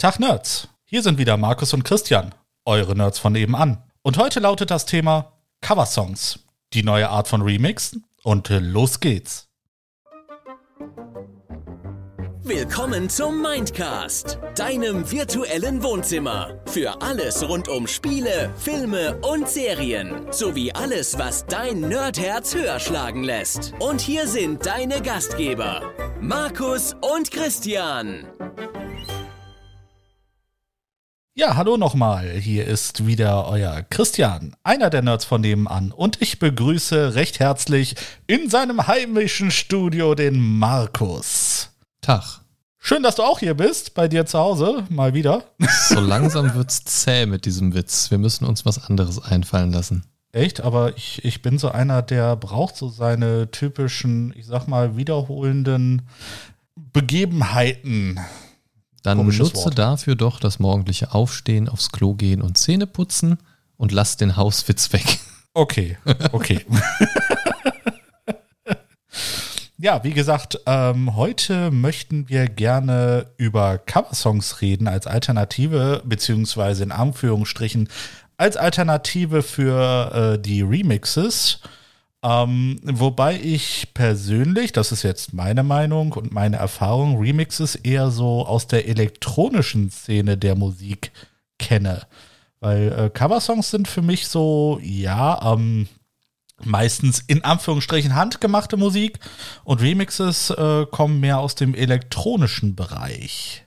Tag Nerds, hier sind wieder Markus und Christian, eure Nerds von nebenan. Und heute lautet das Thema Coversongs, die neue Art von Remix und los geht's. Willkommen zum Mindcast, deinem virtuellen Wohnzimmer. Für alles rund um Spiele, Filme und Serien. Sowie alles, was dein Nerdherz höher schlagen lässt. Und hier sind deine Gastgeber, Markus und Christian. Ja, hallo nochmal. Hier ist wieder euer Christian, einer der Nerds von nebenan. Und ich begrüße recht herzlich in seinem heimischen Studio den Markus. Tag. Schön, dass du auch hier bist, bei dir zu Hause, mal wieder. So langsam wird's zäh mit diesem Witz. Wir müssen uns was anderes einfallen lassen. Echt? Aber ich, ich bin so einer, der braucht so seine typischen, ich sag mal, wiederholenden Begebenheiten. Dann Komisches nutze Wort. dafür doch das morgendliche Aufstehen, aufs Klo gehen und Zähne putzen und lass den Hauswitz weg. Okay, okay. ja, wie gesagt, ähm, heute möchten wir gerne über Coversongs reden als Alternative, beziehungsweise in Anführungsstrichen als Alternative für äh, die Remixes. Ähm, wobei ich persönlich, das ist jetzt meine Meinung und meine Erfahrung, Remixes eher so aus der elektronischen Szene der Musik kenne. Weil äh, Coversongs sind für mich so, ja, ähm, meistens in Anführungsstrichen handgemachte Musik und Remixes äh, kommen mehr aus dem elektronischen Bereich.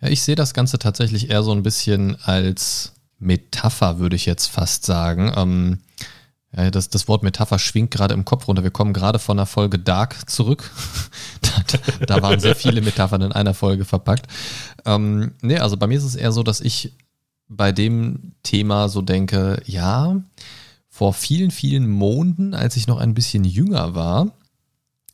Ja, ich sehe das Ganze tatsächlich eher so ein bisschen als Metapher, würde ich jetzt fast sagen. Ähm, ja, das, das Wort Metapher schwingt gerade im Kopf runter. Wir kommen gerade von der Folge Dark zurück. da, da waren sehr viele Metaphern in einer Folge verpackt. Ähm, nee, also bei mir ist es eher so, dass ich bei dem Thema so denke, ja, vor vielen, vielen Monden, als ich noch ein bisschen jünger war,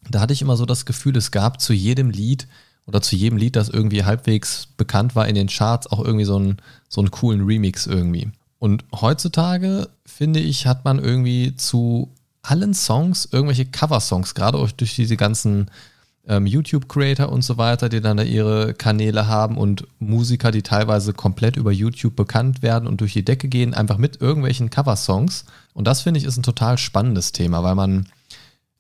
da hatte ich immer so das Gefühl, es gab zu jedem Lied oder zu jedem Lied, das irgendwie halbwegs bekannt war in den Charts, auch irgendwie so einen, so einen coolen Remix irgendwie. Und heutzutage, finde ich, hat man irgendwie zu allen Songs irgendwelche Cover-Songs, gerade auch durch diese ganzen ähm, YouTube-Creator und so weiter, die dann da ihre Kanäle haben und Musiker, die teilweise komplett über YouTube bekannt werden und durch die Decke gehen, einfach mit irgendwelchen Cover-Songs. Und das finde ich ist ein total spannendes Thema, weil man,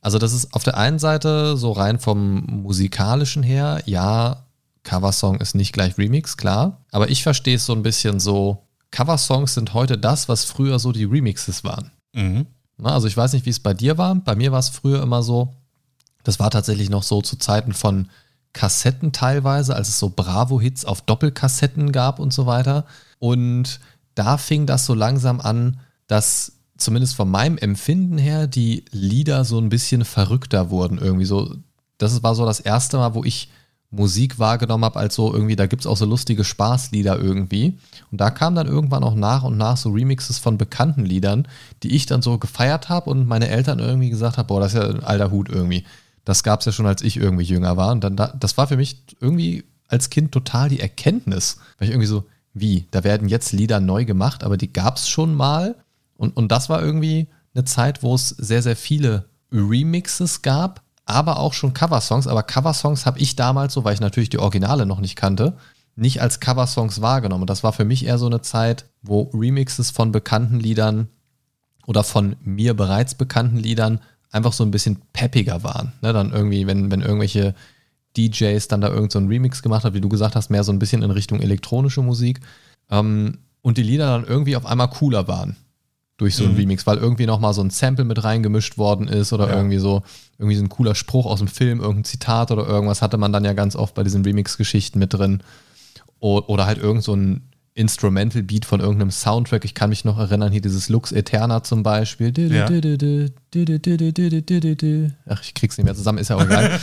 also das ist auf der einen Seite so rein vom musikalischen her, ja, Coversong ist nicht gleich Remix, klar, aber ich verstehe es so ein bisschen so, Coversongs sind heute das, was früher so die Remixes waren. Mhm. Na, also ich weiß nicht, wie es bei dir war. Bei mir war es früher immer so, das war tatsächlich noch so zu Zeiten von Kassetten teilweise, als es so Bravo-Hits auf Doppelkassetten gab und so weiter. Und da fing das so langsam an, dass zumindest von meinem Empfinden her die Lieder so ein bisschen verrückter wurden. Irgendwie so, das war so das erste Mal, wo ich Musik wahrgenommen habe, als so irgendwie, da gibt es auch so lustige Spaßlieder irgendwie. Und da kamen dann irgendwann auch nach und nach so Remixes von bekannten Liedern, die ich dann so gefeiert habe und meine Eltern irgendwie gesagt haben, boah, das ist ja ein alter Hut irgendwie. Das gab es ja schon, als ich irgendwie jünger war. Und dann, da, das war für mich irgendwie als Kind total die Erkenntnis. Weil ich irgendwie so, wie, da werden jetzt Lieder neu gemacht, aber die gab es schon mal. Und, und das war irgendwie eine Zeit, wo es sehr, sehr viele Remixes gab, aber auch schon Coversongs. Aber Coversongs habe ich damals so, weil ich natürlich die Originale noch nicht kannte, nicht als Coversongs wahrgenommen. Und das war für mich eher so eine Zeit, wo Remixes von bekannten Liedern oder von mir bereits bekannten Liedern einfach so ein bisschen peppiger waren. Ne, dann irgendwie, wenn, wenn irgendwelche DJs dann da irgend so einen Remix gemacht haben, wie du gesagt hast, mehr so ein bisschen in Richtung elektronische Musik. Ähm, und die Lieder dann irgendwie auf einmal cooler waren durch so einen Mhm. Remix, weil irgendwie nochmal so ein Sample mit reingemischt worden ist oder Ja. irgendwie so, irgendwie so ein cooler Spruch aus dem Film, irgendein Zitat oder irgendwas hatte man dann ja ganz oft bei diesen Remix-Geschichten mit drin. O oder halt irgend so ein Instrumental-Beat von irgendeinem Soundtrack. Ich kann mich noch erinnern, hier dieses Lux Eterna zum Beispiel. Ja. Ach, ich krieg's nicht mehr zusammen, ist ja auch egal.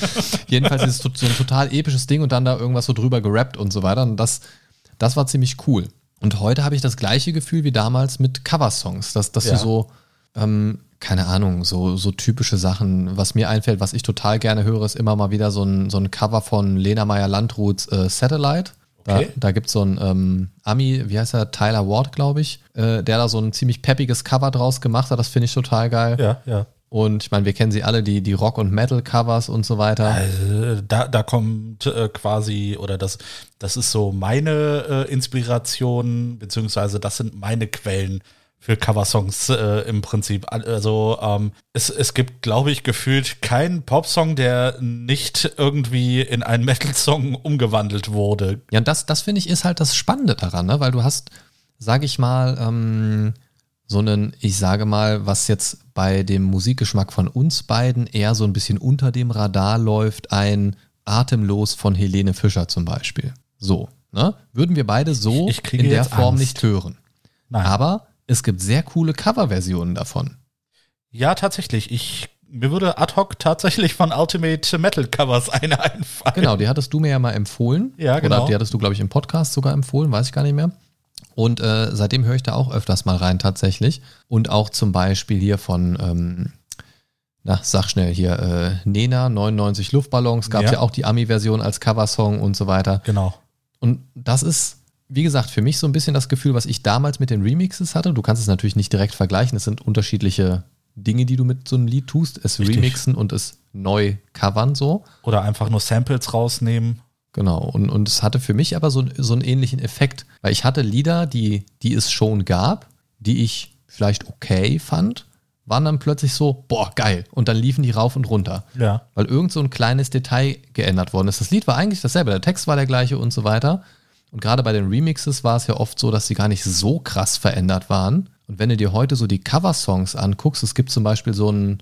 Jedenfalls ist es so ein total episches Ding und dann da irgendwas so drüber gerappt und so weiter. Und das, das war ziemlich cool. Und heute habe ich das gleiche Gefühl wie damals mit Coversongs, dass, dass Ja. du so, ähm, keine Ahnung, so, so typische Sachen, was mir einfällt, was ich total gerne höre, ist immer mal wieder so ein, so ein Cover von Lena Meyer-Landruths äh, Satellite. Da, Okay. da gibt es so einen ähm, Ami, wie heißt er, Tyler Ward, glaube ich, äh, der da so ein ziemlich peppiges Cover draus gemacht hat. Das finde ich total geil. Ja, ja. Und ich meine, wir kennen sie alle, die, die Rock- und Metal-Covers und so weiter. Also, da, da kommt äh, quasi, oder das, das ist so meine äh, Inspiration, beziehungsweise das sind meine Quellen für Coversongs äh, im Prinzip. Also ähm, es, es gibt, glaube ich, gefühlt keinen Popsong, der nicht irgendwie in einen Metal-Song umgewandelt wurde. Ja, und das, das finde ich ist halt das Spannende daran, ne? weil du hast, sage ich mal, ähm, so einen, ich sage mal, was jetzt bei dem Musikgeschmack von uns beiden eher so ein bisschen unter dem Radar läuft, ein Atemlos von Helene Fischer zum Beispiel. So, ne? Würden wir beide so in der Form Angst. nicht hören. Nein. Aber es gibt sehr coole Coverversionen davon. Ja, tatsächlich. Ich, mir würde ad hoc tatsächlich von Ultimate Metal Covers eine einfallen. Genau, die hattest du mir ja mal empfohlen. Ja, genau. Oder die hattest du, glaube ich, im Podcast sogar empfohlen, weiß ich gar nicht mehr. Und äh, seitdem höre ich da auch öfters mal rein tatsächlich. Und auch zum Beispiel hier von, ähm, na, sag schnell hier, äh, Nena, 99 Luftballons, gab ja. Ja. auch die Ami-Version als Coversong und so weiter. Genau. Und das ist, wie gesagt, für mich so ein bisschen das Gefühl, was ich damals mit den Remixes hatte. Du kannst es natürlich nicht direkt vergleichen. Es sind unterschiedliche Dinge, die du mit so einem Lied tust. Es Richtig. remixen und es neu covern so. Oder einfach nur Samples rausnehmen. Genau, und, und es hatte für mich aber so, so einen ähnlichen Effekt, weil ich hatte Lieder, die, die es schon gab, die ich vielleicht okay fand, waren dann plötzlich so, boah, geil. Und dann liefen die rauf und runter, Ja. weil irgend so ein kleines Detail geändert worden ist. Das Lied war eigentlich dasselbe, der Text war der gleiche und so weiter. Und gerade bei den Remixes war es ja oft so, dass sie gar nicht so krass verändert waren. Und wenn du dir heute so die Coversongs anguckst, es gibt zum Beispiel so einen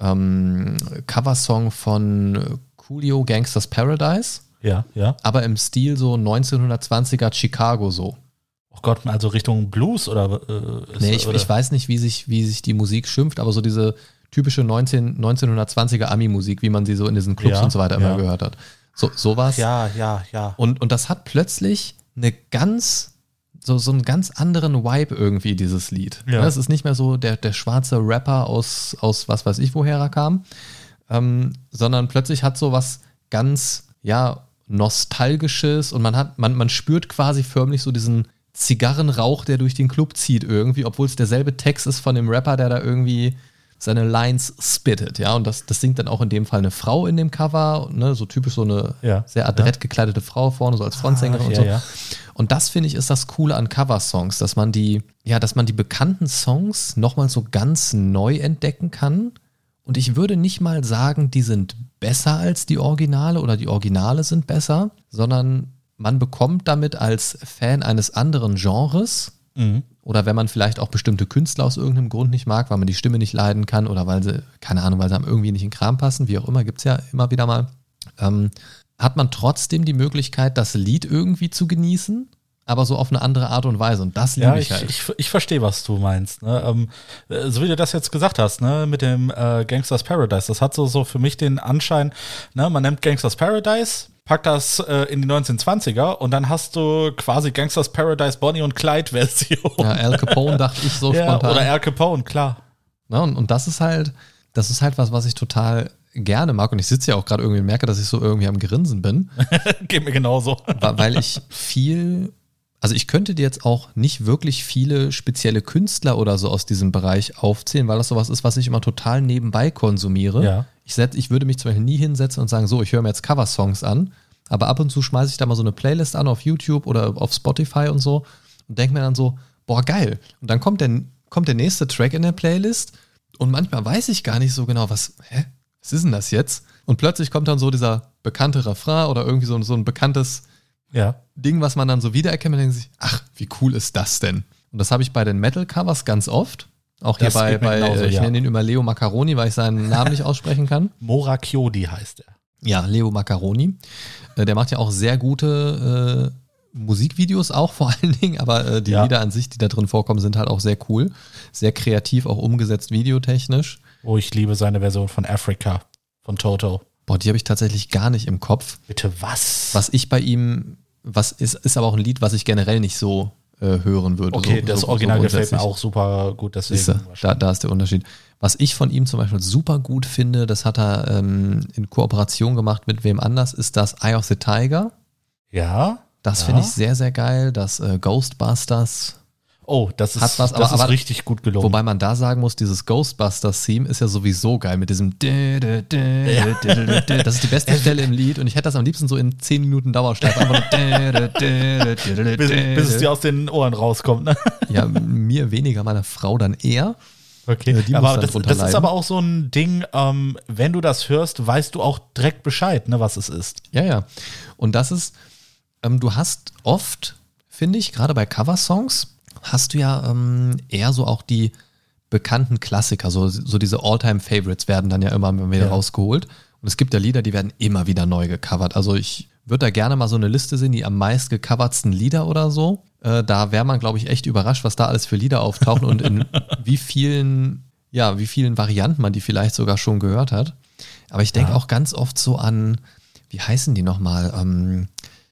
ähm, Coversong von Coolio Gangsters Paradise Ja, ja. aber im Stil so 1920er Chicago so. Oh Gott, also Richtung Blues oder? Äh, Nee, ich, oder? ich weiß nicht, wie sich, wie sich die Musik schimpft, aber so diese typische 19, 1920er Ami-Musik, wie man sie so in diesen Clubs Ja, und so weiter immer ja. gehört hat. So, sowas. Ja, ja, ja. Und, und das hat plötzlich eine ganz, so, so einen ganz anderen Vibe irgendwie, dieses Lied. Ja. Ne, Es ist nicht mehr so der, der schwarze Rapper aus, aus was weiß ich, woher er kam, ähm, sondern plötzlich hat so was ganz, ja, nostalgisches und man hat, man, man spürt quasi förmlich so diesen Zigarrenrauch, der durch den Club zieht irgendwie, obwohl es derselbe Text ist von dem Rapper, der da irgendwie seine Lines spittet, ja, und das, das singt dann auch in dem Fall eine Frau in dem Cover, ne, so typisch so eine Ja. sehr adrett gekleidete Frau vorne, so als Frontsängerin Ah, und ja, so. ja. Und das finde ich ist das Coole an Coversongs, dass man die, ja, dass man die bekannten Songs nochmal so ganz neu entdecken kann. Und ich würde nicht mal sagen, die sind besser als die Originale oder die Originale sind besser, sondern man bekommt damit als Fan eines anderen Genres Mhm. oder wenn man vielleicht auch bestimmte Künstler aus irgendeinem Grund nicht mag, weil man die Stimme nicht leiden kann oder weil sie, keine Ahnung, weil sie einem irgendwie nicht in den Kram passen, wie auch immer, gibt's ja immer wieder mal, ähm, hat man trotzdem die Möglichkeit, das Lied irgendwie zu genießen, aber so auf eine andere Art und Weise. Und das liebe Ja, ich, ich, halt. ich, ich verstehe, was du meinst. Ne? Ähm, äh, so wie du das jetzt gesagt hast, ne, mit dem äh, Gangsters Paradise, das hat so, so für mich den Anschein, ne, man nimmt Gangsters Paradise, packt das äh, in die 1920er und dann hast du quasi Gangsters Paradise Bonnie und Clyde Version. ja, Al Capone dachte ich so Ja, spontan. oder Al Capone, klar. Ne? Und, und das ist halt, das ist halt was, was ich total gerne mag. Und ich sitze ja auch gerade irgendwie und merke, dass ich so irgendwie am Grinsen bin. Geht mir genauso. Weil ich viel, also ich könnte dir jetzt auch nicht wirklich viele spezielle Künstler oder so aus diesem Bereich aufzählen, weil das sowas ist, was ich immer total nebenbei konsumiere. Ja. Ich, setz, ich würde mich zum Beispiel nie hinsetzen und sagen, so, ich höre mir jetzt Coversongs an, aber ab und zu schmeiße ich da mal so eine Playlist an auf YouTube oder auf Spotify und so und denke mir dann so, boah, geil. Und dann kommt der, kommt der nächste Track in der Playlist und manchmal weiß ich gar nicht so genau, was, hä, was ist denn das jetzt? Und plötzlich kommt dann so dieser bekannte Refrain oder irgendwie so, so ein bekanntes Ja. Ding, was man dann so wiedererkennt, man denkt sich, ach, wie cool ist das denn? Und das habe ich bei den Metal-Covers ganz oft. Auch hier Das bei, bei genauso, äh, ich ja. nenne ihn immer Leo Macaroni, weil ich seinen Namen nicht aussprechen kann. Mora Chiodi heißt er. Ja, Leo Macaroni. Äh, der macht ja auch sehr gute äh, Musikvideos auch vor allen Dingen, aber äh, die Ja. Lieder an sich, die da drin vorkommen, sind halt auch sehr cool. Sehr kreativ, auch umgesetzt videotechnisch. Oh, ich liebe seine Version von Africa, von Toto. Boah, die habe ich tatsächlich gar nicht im Kopf. Bitte was? Was ich bei ihm, was ist, ist aber auch ein Lied, was ich generell nicht so äh, hören würde. Okay, so, das so- so Original gefällt mir auch super gut, deswegen. Siehste, da, da ist der Unterschied. Was ich von ihm zum Beispiel super gut finde, das hat er ähm, in Kooperation gemacht mit wem anders, ist das Eye of the Tiger. Ja. Das Ja. finde ich sehr, sehr geil. Das äh, Ghostbusters. Oh, das ist, Hat was, das aber- ist aber- richtig gut gelungen. Wobei man da sagen muss, dieses Ghostbusters-Theme ist ja sowieso geil mit diesem. Das ist die beste Stelle im Lied und ich hätte das am liebsten so in 10 Minuten Dauerschleife. Bis, bis es dir aus den Ohren rauskommt. Ne? Ja, mir weniger, meiner Frau dann eher. Okay, die aber das, das ist aber auch so ein Ding, ähm, wenn du das hörst, weißt du auch direkt Bescheid, ne, was es ist. Ja, ja. Und das ist, ähm, du hast oft, finde ich, gerade bei Coversongs, hast du ja ähm, eher so auch die bekannten Klassiker, so, so diese All-Time-Favorites werden dann ja immer wieder Ja. rausgeholt. Und es gibt ja Lieder, die werden immer wieder neu gecovert. Also ich würde da gerne mal so eine Liste sehen, die am meist gecovertsten Lieder oder so. Äh, da wäre man, glaube ich, echt überrascht, was da alles für Lieder auftauchen und in wie vielen, ja, wie vielen Varianten man die vielleicht sogar schon gehört hat. Aber ich denke Ja. auch ganz oft so an, wie heißen die nochmal? Ähm,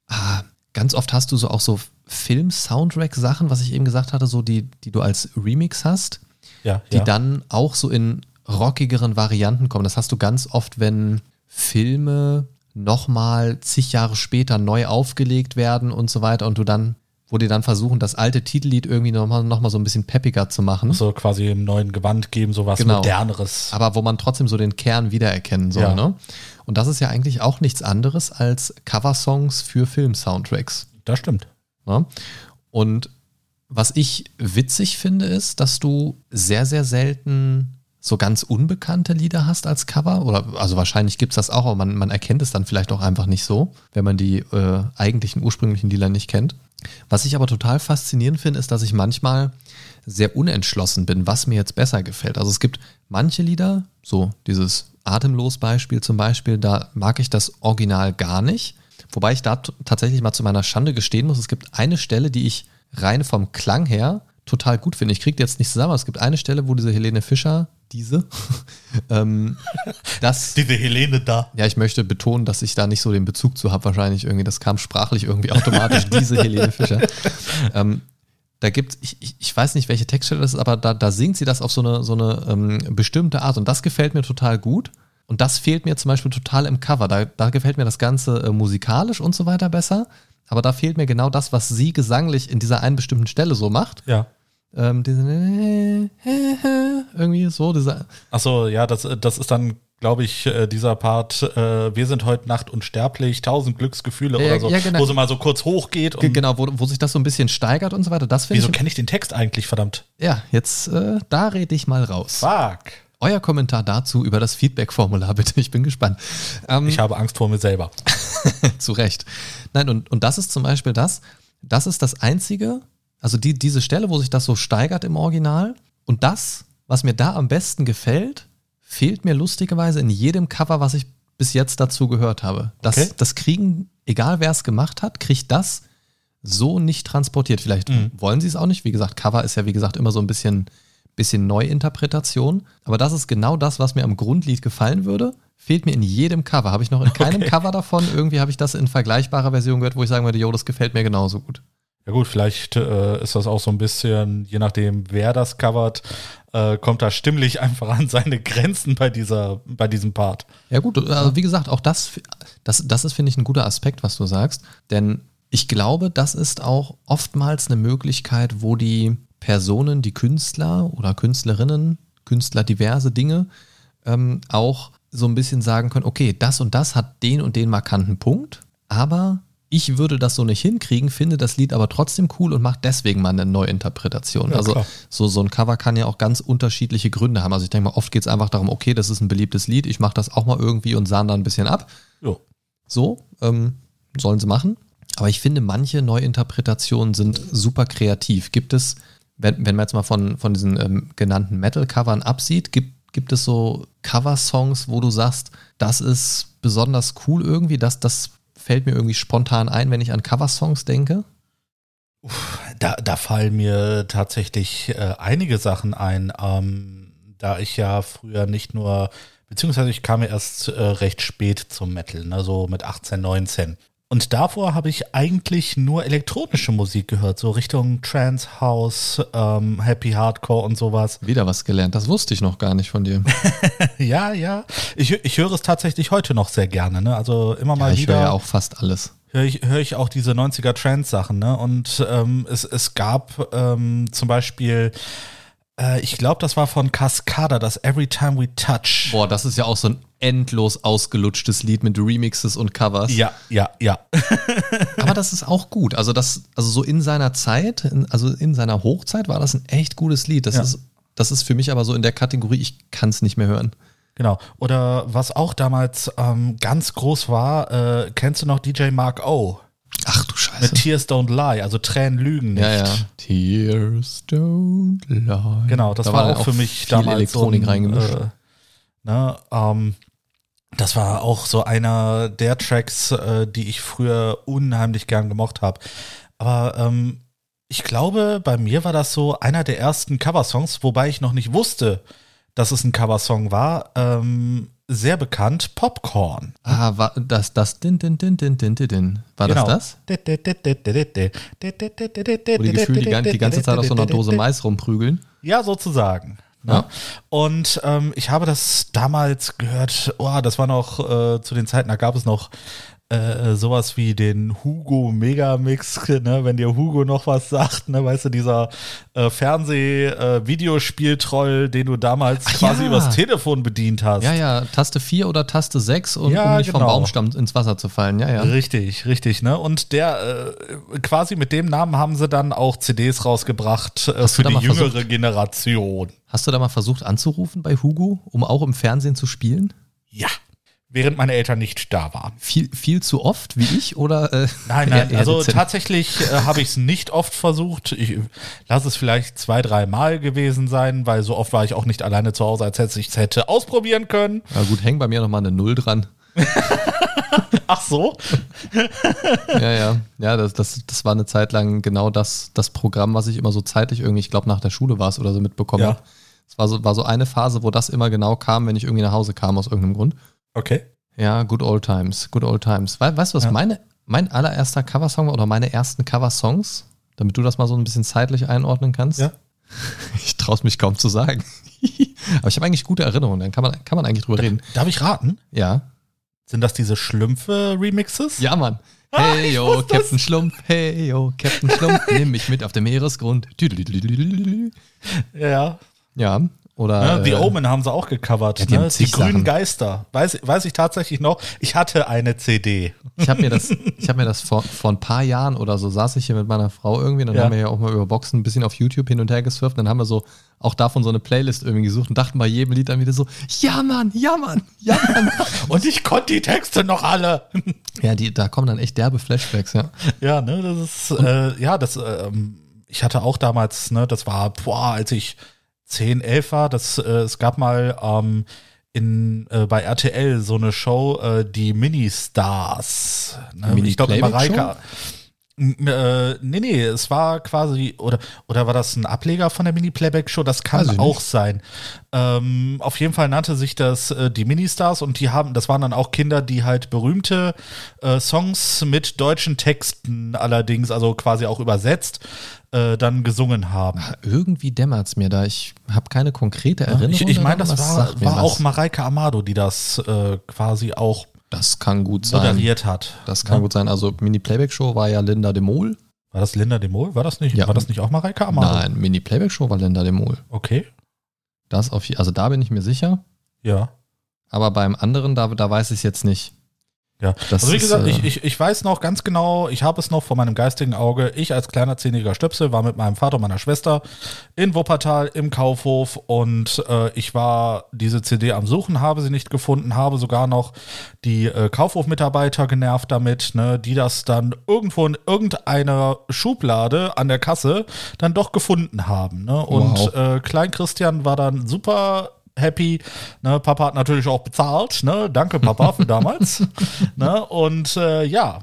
ah, ganz oft hast du so auch so Film-Soundtrack-Sachen, was ich eben gesagt hatte, so die, die du als Remix hast, Ja, die ja. dann auch so in rockigeren Varianten kommen. Das hast du ganz oft, wenn Filme nochmal zig Jahre später neu aufgelegt werden und so weiter und du dann, wo die dann versuchen, das alte Titellied irgendwie nochmal noch mal so ein bisschen peppiger zu machen. so quasi im neuen Gewand geben, sowas Genau. moderneres. aber wo man trotzdem so den Kern wiedererkennen soll. Ja. Ne? Und das ist ja eigentlich auch nichts anderes als Coversongs für Film-Soundtracks. Das stimmt. Ne? Und was ich witzig finde, ist, dass du sehr, sehr selten so ganz unbekannte Lieder hast als Cover. Oder also wahrscheinlich gibt es das auch, aber man, man erkennt es dann vielleicht auch einfach nicht so, wenn man die äh, eigentlichen ursprünglichen Lieder nicht kennt. Was ich aber total faszinierend finde, ist, dass ich manchmal sehr unentschlossen bin, was mir jetzt besser gefällt. Also es gibt manche Lieder, so dieses Atemlos-Beispiel zum Beispiel, da mag ich das Original gar nicht. Wobei ich da tatsächlich mal zu meiner Schande gestehen muss, es gibt eine Stelle, die ich rein vom Klang her total gut finde. Ich kriege die jetzt nicht zusammen, aber es gibt eine Stelle, wo diese Helene Fischer, diese, ähm, das, Diese Helene da. ja, ich möchte betonen, dass ich da nicht so den Bezug zu habe, wahrscheinlich irgendwie, das kam sprachlich irgendwie automatisch, diese Helene Fischer. Ähm, da gibt ich, ich, ich weiß nicht, welche Textstelle das ist, aber da, da singt sie das auf so eine, so eine ähm, bestimmte Art und das gefällt mir total gut. Und das fehlt mir zum Beispiel total im Cover. Da, da gefällt mir das Ganze äh, musikalisch und so weiter besser. Aber da fehlt mir genau das, was sie gesanglich in dieser einen bestimmten Stelle so macht. Ja. Ähm, diese, irgendwie so, dieser, Achso, ja, das, das ist dann, glaube ich, äh, dieser Part, äh, wir sind heute Nacht unsterblich, tausend Glücksgefühle Ja, oder so, ja, genau. wo sie mal so kurz hochgeht und Ge- Genau, wo, wo sich das so ein bisschen steigert und so weiter. Das wieso kenne ich den Text eigentlich, verdammt? Ja, jetzt, äh, da rede ich mal raus. Fuck. Euer Kommentar dazu über das Feedback-Formular, bitte. Ich bin gespannt. Ähm, Ich habe Angst vor mir selber. zu Recht. Nein, und, und das ist zum Beispiel das, das ist das Einzige, also die, diese Stelle, wo sich das so steigert im Original. Und das, was mir da am besten gefällt, fehlt mir lustigerweise in jedem Cover, was ich bis jetzt dazu gehört habe. Das, Okay. das kriegen, egal wer es gemacht hat, kriegt das so nicht transportiert. Vielleicht wollen sie es auch nicht. Wie gesagt, Cover ist ja, wie gesagt, immer so ein bisschen, bisschen Neuinterpretation. Aber das ist genau das, was mir am Grundlied gefallen würde. Fehlt mir in jedem Cover. Habe ich noch in keinem Okay. Cover davon. Irgendwie habe ich das in vergleichbarer Version gehört, wo ich sagen würde, jo, das gefällt mir genauso gut. Ja gut, vielleicht äh, ist das auch so ein bisschen, je nachdem, wer das covert, äh, kommt da stimmlich einfach an seine Grenzen bei dieser, bei diesem Part. Ja gut, also wie gesagt, auch das, das, das ist, finde ich, ein guter Aspekt, was du sagst. Denn ich glaube, das ist auch oftmals eine Möglichkeit, wo die Personen, die Künstler oder Künstlerinnen, Künstler diverse Dinge, ähm, auch so ein bisschen sagen können, okay, das und das hat den und den markanten Punkt, aber ich würde das so nicht hinkriegen, finde das Lied aber trotzdem cool und mache deswegen mal eine Neuinterpretation. Ja, also klar. so, so ein Cover kann ja auch ganz unterschiedliche Gründe haben. Also ich denke mal, oft geht es einfach darum, okay, das ist ein beliebtes Lied, ich mache das auch mal irgendwie und sahn da ein bisschen ab. Jo. So, ähm, sollen sie machen. Aber ich finde, manche Neuinterpretationen sind super kreativ. Gibt es, wenn, wenn man jetzt mal von, von diesen ähm, genannten Metal-Covern absieht, gibt, gibt es so Cover-Songs, wo du sagst, das ist besonders cool irgendwie, das, das fällt mir irgendwie spontan ein, wenn ich an Cover-Songs denke? Da, da fallen mir tatsächlich äh, einige Sachen ein, ähm, da ich ja früher nicht nur, beziehungsweise ich kam ja erst äh, recht spät zum Metal, ne, so mit 18, 19. Und davor habe ich eigentlich nur elektronische Musik gehört, so Richtung Trance House, ähm, Happy Hardcore und sowas. Wieder was gelernt, das wusste ich noch gar nicht von dir. Ja, ja. Ich, ich höre es tatsächlich heute noch sehr gerne, ne? Also immer Ja, mal ich wieder. höre ja auch fast alles. höre ich, hör ich auch diese 90er Trends-Sachen, ne? Und ähm, es, es gab ähm, zum Beispiel, äh, ich glaube, das war von Cascada, das Every Time We Touch. Boah, das ist ja auch so ein endlos ausgelutschtes Lied mit Remixes und Covers. Ja, ja, ja. Aber das ist auch gut. Also das, also so in seiner Zeit, in, also in seiner Hochzeit war das ein echt gutes Lied. Das Ja. ist, das ist für mich aber so in der Kategorie, ich kann es nicht mehr hören. Genau. Oder was auch damals ähm, ganz groß war, äh, kennst du noch DJ Mark O? Ach du Scheiße. Mit Tears Don't Lie, also Tränen lügen nicht. ja, ja. Tears don't lie. Genau, das Da war, auch für mich viel damals Elektronik so ein, reingemischt. Äh, ne, ähm, das war auch so einer der Tracks, äh, die ich früher unheimlich gern gemocht habe. Aber ähm, ich glaube, bei mir war das so einer der ersten Coversongs, wobei ich noch nicht wusste, dass es ein Coversong war. Ähm, sehr bekannt, Popcorn. ah, war das, das, din, din, din, din, din, din. War Genau. das das? Wo die Gefühle die, gan- die ganze Zeit auf so einer Dose Mais rumprügeln. Ja, sozusagen. Ne? Ja. Und ähm, ich habe das damals gehört, oh, das war noch äh, zu den Zeiten, da gab es noch äh, sowas wie den Hugo Megamix, ne, wenn dir Hugo noch was sagt, ne, weißt du, dieser äh, Fernseh-Videospieltroll, den du damals Ach quasi ja. übers Telefon bedient hast. Ja, ja, Taste 4 oder Taste 6, und, Ja, um nicht vom genau. Baumstamm ins Wasser zu fallen. Ja, ja. Richtig, richtig, ne? Und der, äh, quasi mit dem Namen haben sie dann auch CDs rausgebracht äh, für die jüngere versucht? Generation. Hast du da mal versucht anzurufen bei Hugo, um auch im Fernsehen zu spielen? Ja. Während meine Eltern nicht da waren. Viel, viel zu oft wie ich oder? Äh, Nein, nein, also tatsächlich äh, habe ich es nicht oft versucht. Ich lass es vielleicht zwei, drei Mal gewesen sein, weil so oft war ich auch nicht alleine zu Hause, als hätte ich es hätte ausprobieren können. Na gut, häng bei mir nochmal eine Null dran. Ach so? Ja, ja. Ja, das, das, das war eine Zeit lang genau das, das Programm, was ich immer so zeitlich irgendwie, ich glaube nach der Schule war es oder so mitbekommen Ja. habe. Es war so, war so eine Phase, wo das immer genau kam, wenn ich irgendwie nach Hause kam aus irgendeinem Grund. Okay. Ja, good old times, good old times. We weißt du, was Ja. meine, mein allererster Coversong war oder meine ersten Coversongs, damit du das mal so ein bisschen zeitlich einordnen kannst? Ja. Ich traue es mich kaum zu sagen. Aber ich habe eigentlich gute Erinnerungen, dann kann man, kann man eigentlich drüber reden. Darf ich raten? Ja. Sind das diese Schlümpfe-Remixes? Ja, Mann. Ah, Hey yo. Captain Schlumpf, hey yo, Captain Schlumpf, nimm mich mit auf den Meeresgrund. Ja. Ja, oder. ja The äh, Omen haben sie auch gecovert. ja, die ne? Die grünen. Geister. Weiß, weiß ich tatsächlich noch. Ich hatte eine CD. Ich habe mir das, ich habe mir das vor, vor ein paar Jahren oder so saß ich hier mit meiner Frau irgendwie, dann Ja. haben wir ja auch mal über Boxen ein bisschen auf YouTube hin und her gesurft, dann haben wir so auch davon so eine Playlist irgendwie gesucht und dachten bei jedem Lied dann wieder so, ja Mann, ja Mann, ja Mann. Und ich konnte die Texte noch alle. ja, die, da kommen dann echt derbe Flashbacks, ja. Ja, ne, das ist, äh, ja, das, ähm, ich hatte auch damals, ne, das war, boah, als ich 10, 11 war, das, äh, es gab mal ähm, in, äh, bei RTL so eine Show, äh, die Mini-Stars. Ne? Mini ich glaube, Mareike. M- Äh, nee, nee, es war quasi, oder, oder war das ein Ableger von der Mini-Playback-Show? Das kann ich auch nicht. sein. Ähm, auf jeden Fall nannte sich das äh, die Ministars und die haben, das waren dann auch Kinder, die halt berühmte äh, Songs mit deutschen Texten allerdings, also quasi auch übersetzt, äh, dann gesungen haben. Irgendwie dämmert's mir da. Ich habe keine konkrete Erinnerung. Ich, ich meine, das war, war auch Mareike Amado, die das äh, quasi auch Das kann gut sein. moderiert hat. Das kann Ja. gut sein. Also Mini-Playback-Show war ja Linda de Mol. War das Linda de Mol? War das nicht? Ja. War das nicht auch Mareike Amado? Nein, Mini-Playback-Show war Linda de Mol. Okay. Das auf, also da bin ich mir sicher. Ja. Aber beim anderen, da, da weiß ich es jetzt nicht. Ja, Das also wie ist, gesagt, äh, ich, ich, ich weiß noch ganz genau, ich habe es noch vor meinem geistigen Auge. Ich als kleiner zehnjähriger Stöpsel war mit meinem Vater und meiner Schwester in Wuppertal im Kaufhof und äh, ich war diese CD am Suchen, habe sie nicht gefunden, habe sogar noch die äh, Kaufhofmitarbeiter genervt damit, ne, die das dann irgendwo in irgendeiner Schublade an der Kasse dann doch gefunden haben. Ne? Und Wow. äh, Klein Christian war dann super happy. Ne, Papa hat natürlich auch bezahlt. Ne? Danke, Papa, für damals. ne? Und äh, ja.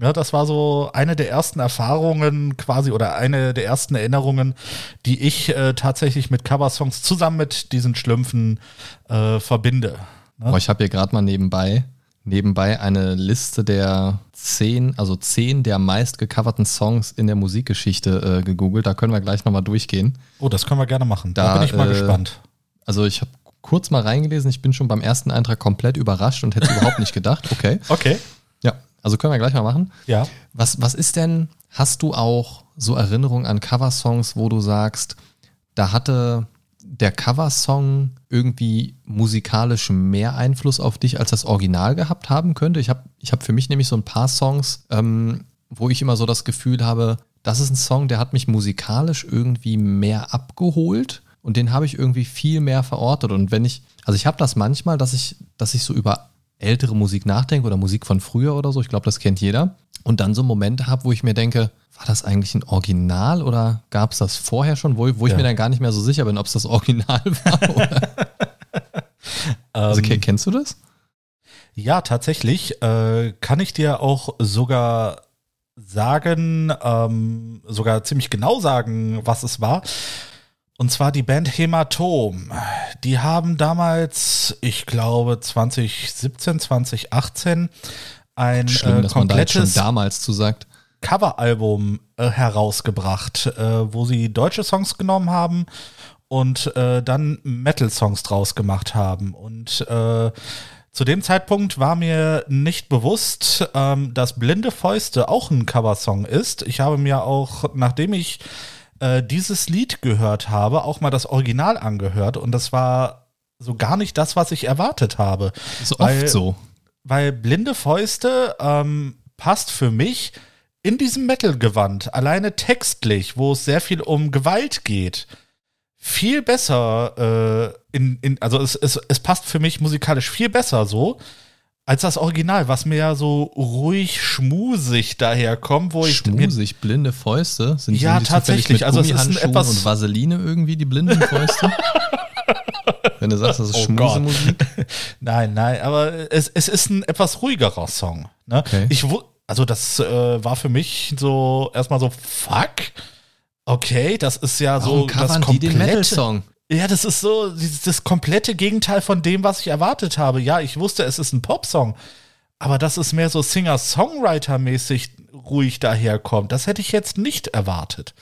ja, das war so eine der ersten Erfahrungen quasi oder eine der ersten Erinnerungen, die ich äh, tatsächlich mit Coversongs zusammen mit diesen Schlümpfen äh, verbinde. Ne? Boah, ich habe hier gerade mal nebenbei, nebenbei eine Liste der zehn, also zehn der meist gecoverten Songs in der Musikgeschichte äh, gegoogelt. Da können wir gleich nochmal durchgehen. Oh, das können wir gerne machen. Da, Da, bin ich mal äh, gespannt. Also ich habe kurz mal reingelesen. Ich bin schon beim ersten Eintrag komplett überrascht und hätte überhaupt nicht gedacht. Okay. Okay. Ja, Also können wir gleich mal machen. Ja. Was, was ist denn, hast du auch so Erinnerungen an Coversongs, wo du sagst, da hatte der Coversong irgendwie musikalisch mehr Einfluss auf dich, als das Original gehabt haben könnte? Ich habe ich hab für mich nämlich so ein paar Songs, ähm, wo ich immer so das Gefühl habe, das ist ein Song, der hat mich musikalisch irgendwie mehr abgeholt und den habe ich irgendwie viel mehr verortet. Und wenn ich, also ich habe das manchmal, dass ich, dass ich so über ältere Musik nachdenke oder Musik von früher oder so, ich glaube, das kennt jeder. Und dann so Momente habe, wo ich mir denke, war das eigentlich ein Original oder gab es das vorher schon, wo, wo ich Ja. mir dann gar nicht mehr so sicher bin, ob es das Original war? Oder? also, Ähm, kennst du das? Ja, tatsächlich äh, kann ich dir auch sogar sagen, ähm, sogar ziemlich genau sagen, was es war. Und zwar die Band Hämatom. Die haben damals, ich glaube 2017, 2018 ein Schlimm, äh, dass man da jetzt schon komplettes damals zu sagt. Coveralbum äh, herausgebracht, äh, wo sie deutsche Songs genommen haben und äh, dann Metal-Songs draus gemacht haben. Und äh, zu dem Zeitpunkt war mir nicht bewusst, ähm, dass Blinde Fäuste auch ein Coversong ist. Ich habe mir auch, nachdem ich äh, dieses Lied gehört habe, auch mal das Original angehört und das war so gar nicht das, was ich erwartet habe Ist Weil- oft so. weil blinde Fäuste ähm, passt für mich in diesem Metal-Gewand, alleine textlich, wo es sehr viel um Gewalt geht, viel besser, äh, in, in, also es, es, es passt für mich musikalisch viel besser so, als das Original, was mir ja so ruhig schmusig daherkommt, wo ich Schmusig, blinde Fäuste. Sind Ja, sind tatsächlich. Also es ist ein etwas- und Vaseline irgendwie, die blinden Fäuste? Wenn du sagst, das ist Oh. Schmusemusik. Nein, nein, aber es, es ist ein etwas ruhigerer Song. Ne? Okay. Ich, also das äh, war für mich so erstmal so, fuck. Okay, das ist ja so Warum das covern die den komplette. Metal-Song? Ja, das ist so das komplette Gegenteil von dem, was ich erwartet habe. Ja, ich wusste, es ist ein Popsong, aber dass es mehr so Singer-Songwriter-mäßig ruhig daherkommt, das hätte ich jetzt nicht erwartet.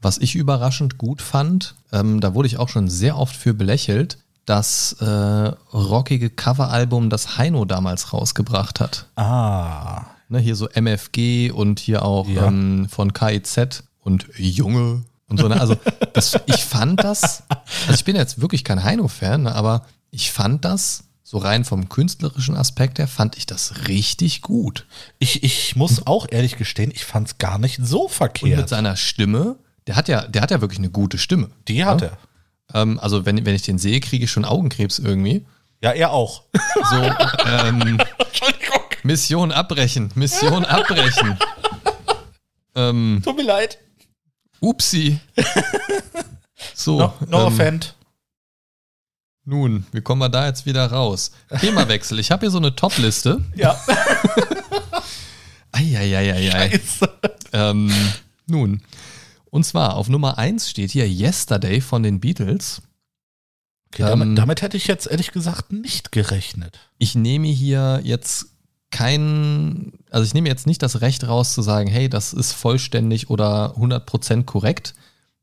Was ich überraschend gut fand, ähm, da wurde ich auch schon sehr oft für belächelt, das äh, rockige Coveralbum, das Heino damals rausgebracht hat. Ah, Ne, hier so MFG und hier auch Ja. ähm, von KIZ und Junge und so. Ne? Also das, ich fand das, also ich bin jetzt wirklich kein Heino-Fan, ne, aber ich fand das, so rein vom künstlerischen Aspekt her, fand ich das richtig gut. ich, ich muss auch ehrlich gestehen, ich fand es gar nicht so Und mit verkehrt. seiner Stimme, der hat ja, der hat ja wirklich eine gute Stimme. Die hat Ja? er. Ähm, also wenn, wenn ich den sehe, kriege ich schon Augenkrebs irgendwie. Ja, er auch. So, ähm, Mission abbrechen, Mission abbrechen. ähm, tut mir leid. Upsi. So, No, no ähm, offend. nun, wie kommen wir da jetzt wieder raus? Themawechsel. Ich habe hier so eine Top-Liste. Ja. Eieieiei. Scheiße. Ähm, nun, und zwar auf Nummer 1 steht hier Yesterday von den Beatles. Okay, damit, Ähm, damit hätte ich jetzt ehrlich gesagt nicht gerechnet. Ich nehme hier jetzt kein, also ich nehme jetzt nicht das Recht raus zu sagen, hey, das ist vollständig oder 100% korrekt.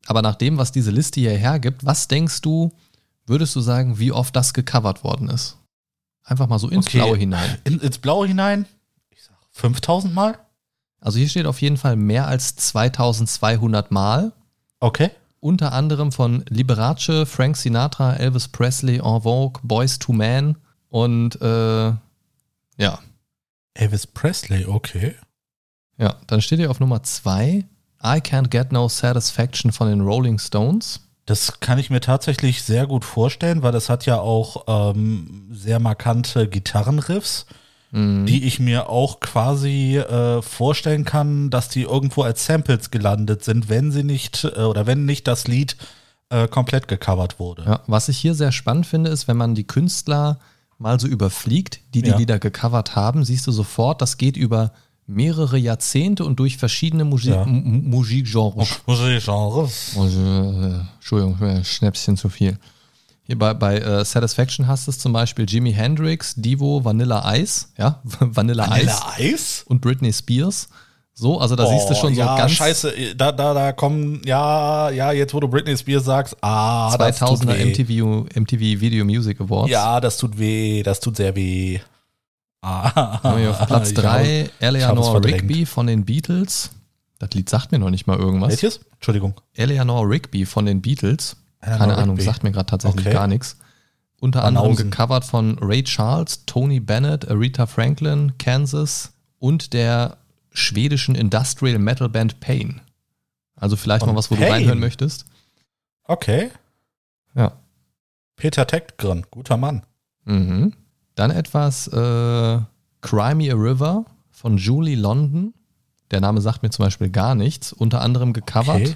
Aber nach dem, was diese Liste hier hergibt, was denkst du, würdest du sagen, wie oft das gecovert worden ist? Einfach mal so ins Okay. Blaue hinein. In, ins Blaue hinein? Ich sag 5000 Mal? Also hier steht auf jeden Fall mehr als 2200 Mal. Okay. Unter anderem von Liberace, Frank Sinatra, Elvis Presley, En Vogue, Boys to Man und äh, ja, Elvis Presley, okay. Ja, dann steht hier auf Nummer 2 I Can't Get No Satisfaction von den Rolling Stones. Das kann ich mir tatsächlich sehr gut vorstellen, weil das hat ja auch ähm, sehr markante Gitarrenriffs, Mhm. die ich mir auch quasi äh, vorstellen kann, dass die irgendwo als Samples gelandet sind, wenn sie nicht äh, oder wenn nicht das Lied äh, komplett gecovert wurde. Ja, was ich hier sehr spannend finde, ist, wenn man die Künstler mal so überfliegt, die die Ja. Lieder gecovert haben, siehst du sofort, das geht über mehrere Jahrzehnte und durch verschiedene Musik, Ja. Musikgenres. Musikgenres. Äh, Entschuldigung, Schnäpschen zu viel. Hier bei, bei äh, Satisfaction hast du es zum Beispiel Jimi Hendrix, Divo, Vanilla Ice, ja, Vanilla, Ice Vanilla Eis? und Britney Spears. So, also da siehst du schon so Oh, ja, ganz Scheiße, da, da, da kommen, ja, ja, jetzt wo du Britney Spears sagst, ah, das tut 2000er weh. MTV, MTV Video Music Awards. Ja, das tut weh, das tut sehr weh. Ah, auf Platz ich 3 habe- ich habe es Eleanor. Rigby von den Beatles. Das Lied sagt mir noch nicht mal irgendwas. Welches? Entschuldigung. Eleanor Rigby von den Beatles. Eleanor Keine Ahnung, Rigby. sagt mir gerade tatsächlich Okay. gar nichts. Unter anderem gecovert von Ray Charles, Tony Bennett, Aretha Franklin, Kansas und der schwedischen Industrial Metal Band Pain. Also vielleicht Von mal was, wo du Pain? reinhören möchtest. Okay. Ja. Peter Tektgren, guter Mann. Mhm. Dann etwas äh, Cry Me a River von Julie London. Der Name sagt mir zum Beispiel gar nichts. Unter anderem gecovert. Okay.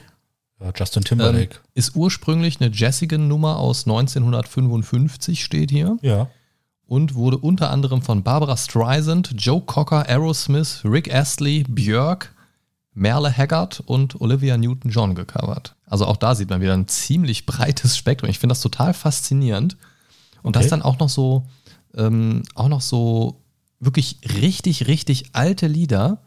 Justin Timberlake. Ist ursprünglich eine Jessican-Nummer aus 1955, steht hier. ja. Und wurde unter anderem von Barbara Streisand, Joe Cocker, Aerosmith, Rick Astley, Björk, Merle Haggard und Olivia Newton-John gecovert. Also auch da sieht man wieder ein ziemlich breites Spektrum. Ich finde das total faszinierend. Und das Okay. dann auch noch so, ähm, auch noch so wirklich richtig, richtig alte Lieder.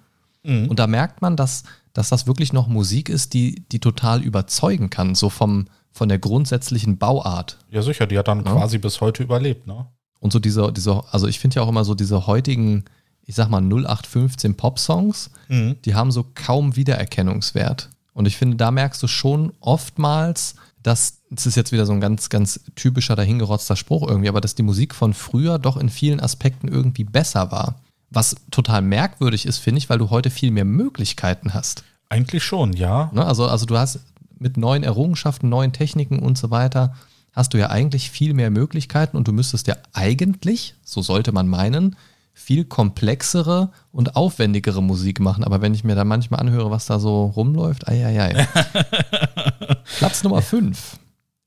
Mhm. Und da merkt man, dass, dass das wirklich noch Musik ist, die, die total überzeugen kann, so vom, von der grundsätzlichen Bauart. Ja, sicher, die hat dann Ja. quasi bis heute überlebt, ne? Und so diese, diese also ich finde ja auch immer so diese heutigen, ich sag mal 0815 Pop-Songs, Mhm. die haben so kaum Wiedererkennungswert. Und ich finde, da merkst du schon oftmals, dass, das ist jetzt wieder so ein ganz, ganz typischer dahingerotzter Spruch irgendwie, aber dass die Musik von früher doch in vielen Aspekten irgendwie besser war. Was total merkwürdig ist, finde ich, weil du heute viel mehr Möglichkeiten hast. Eigentlich schon, ja. Ne? Also, also du hast mit neuen Errungenschaften, neuen Techniken und so weiter, hast du ja eigentlich viel mehr Möglichkeiten und du müsstest ja eigentlich, so sollte man meinen, viel komplexere und aufwendigere Musik machen. Aber wenn ich mir da manchmal anhöre, was da so rumläuft, ei, ei, ei. Platz Nummer 5.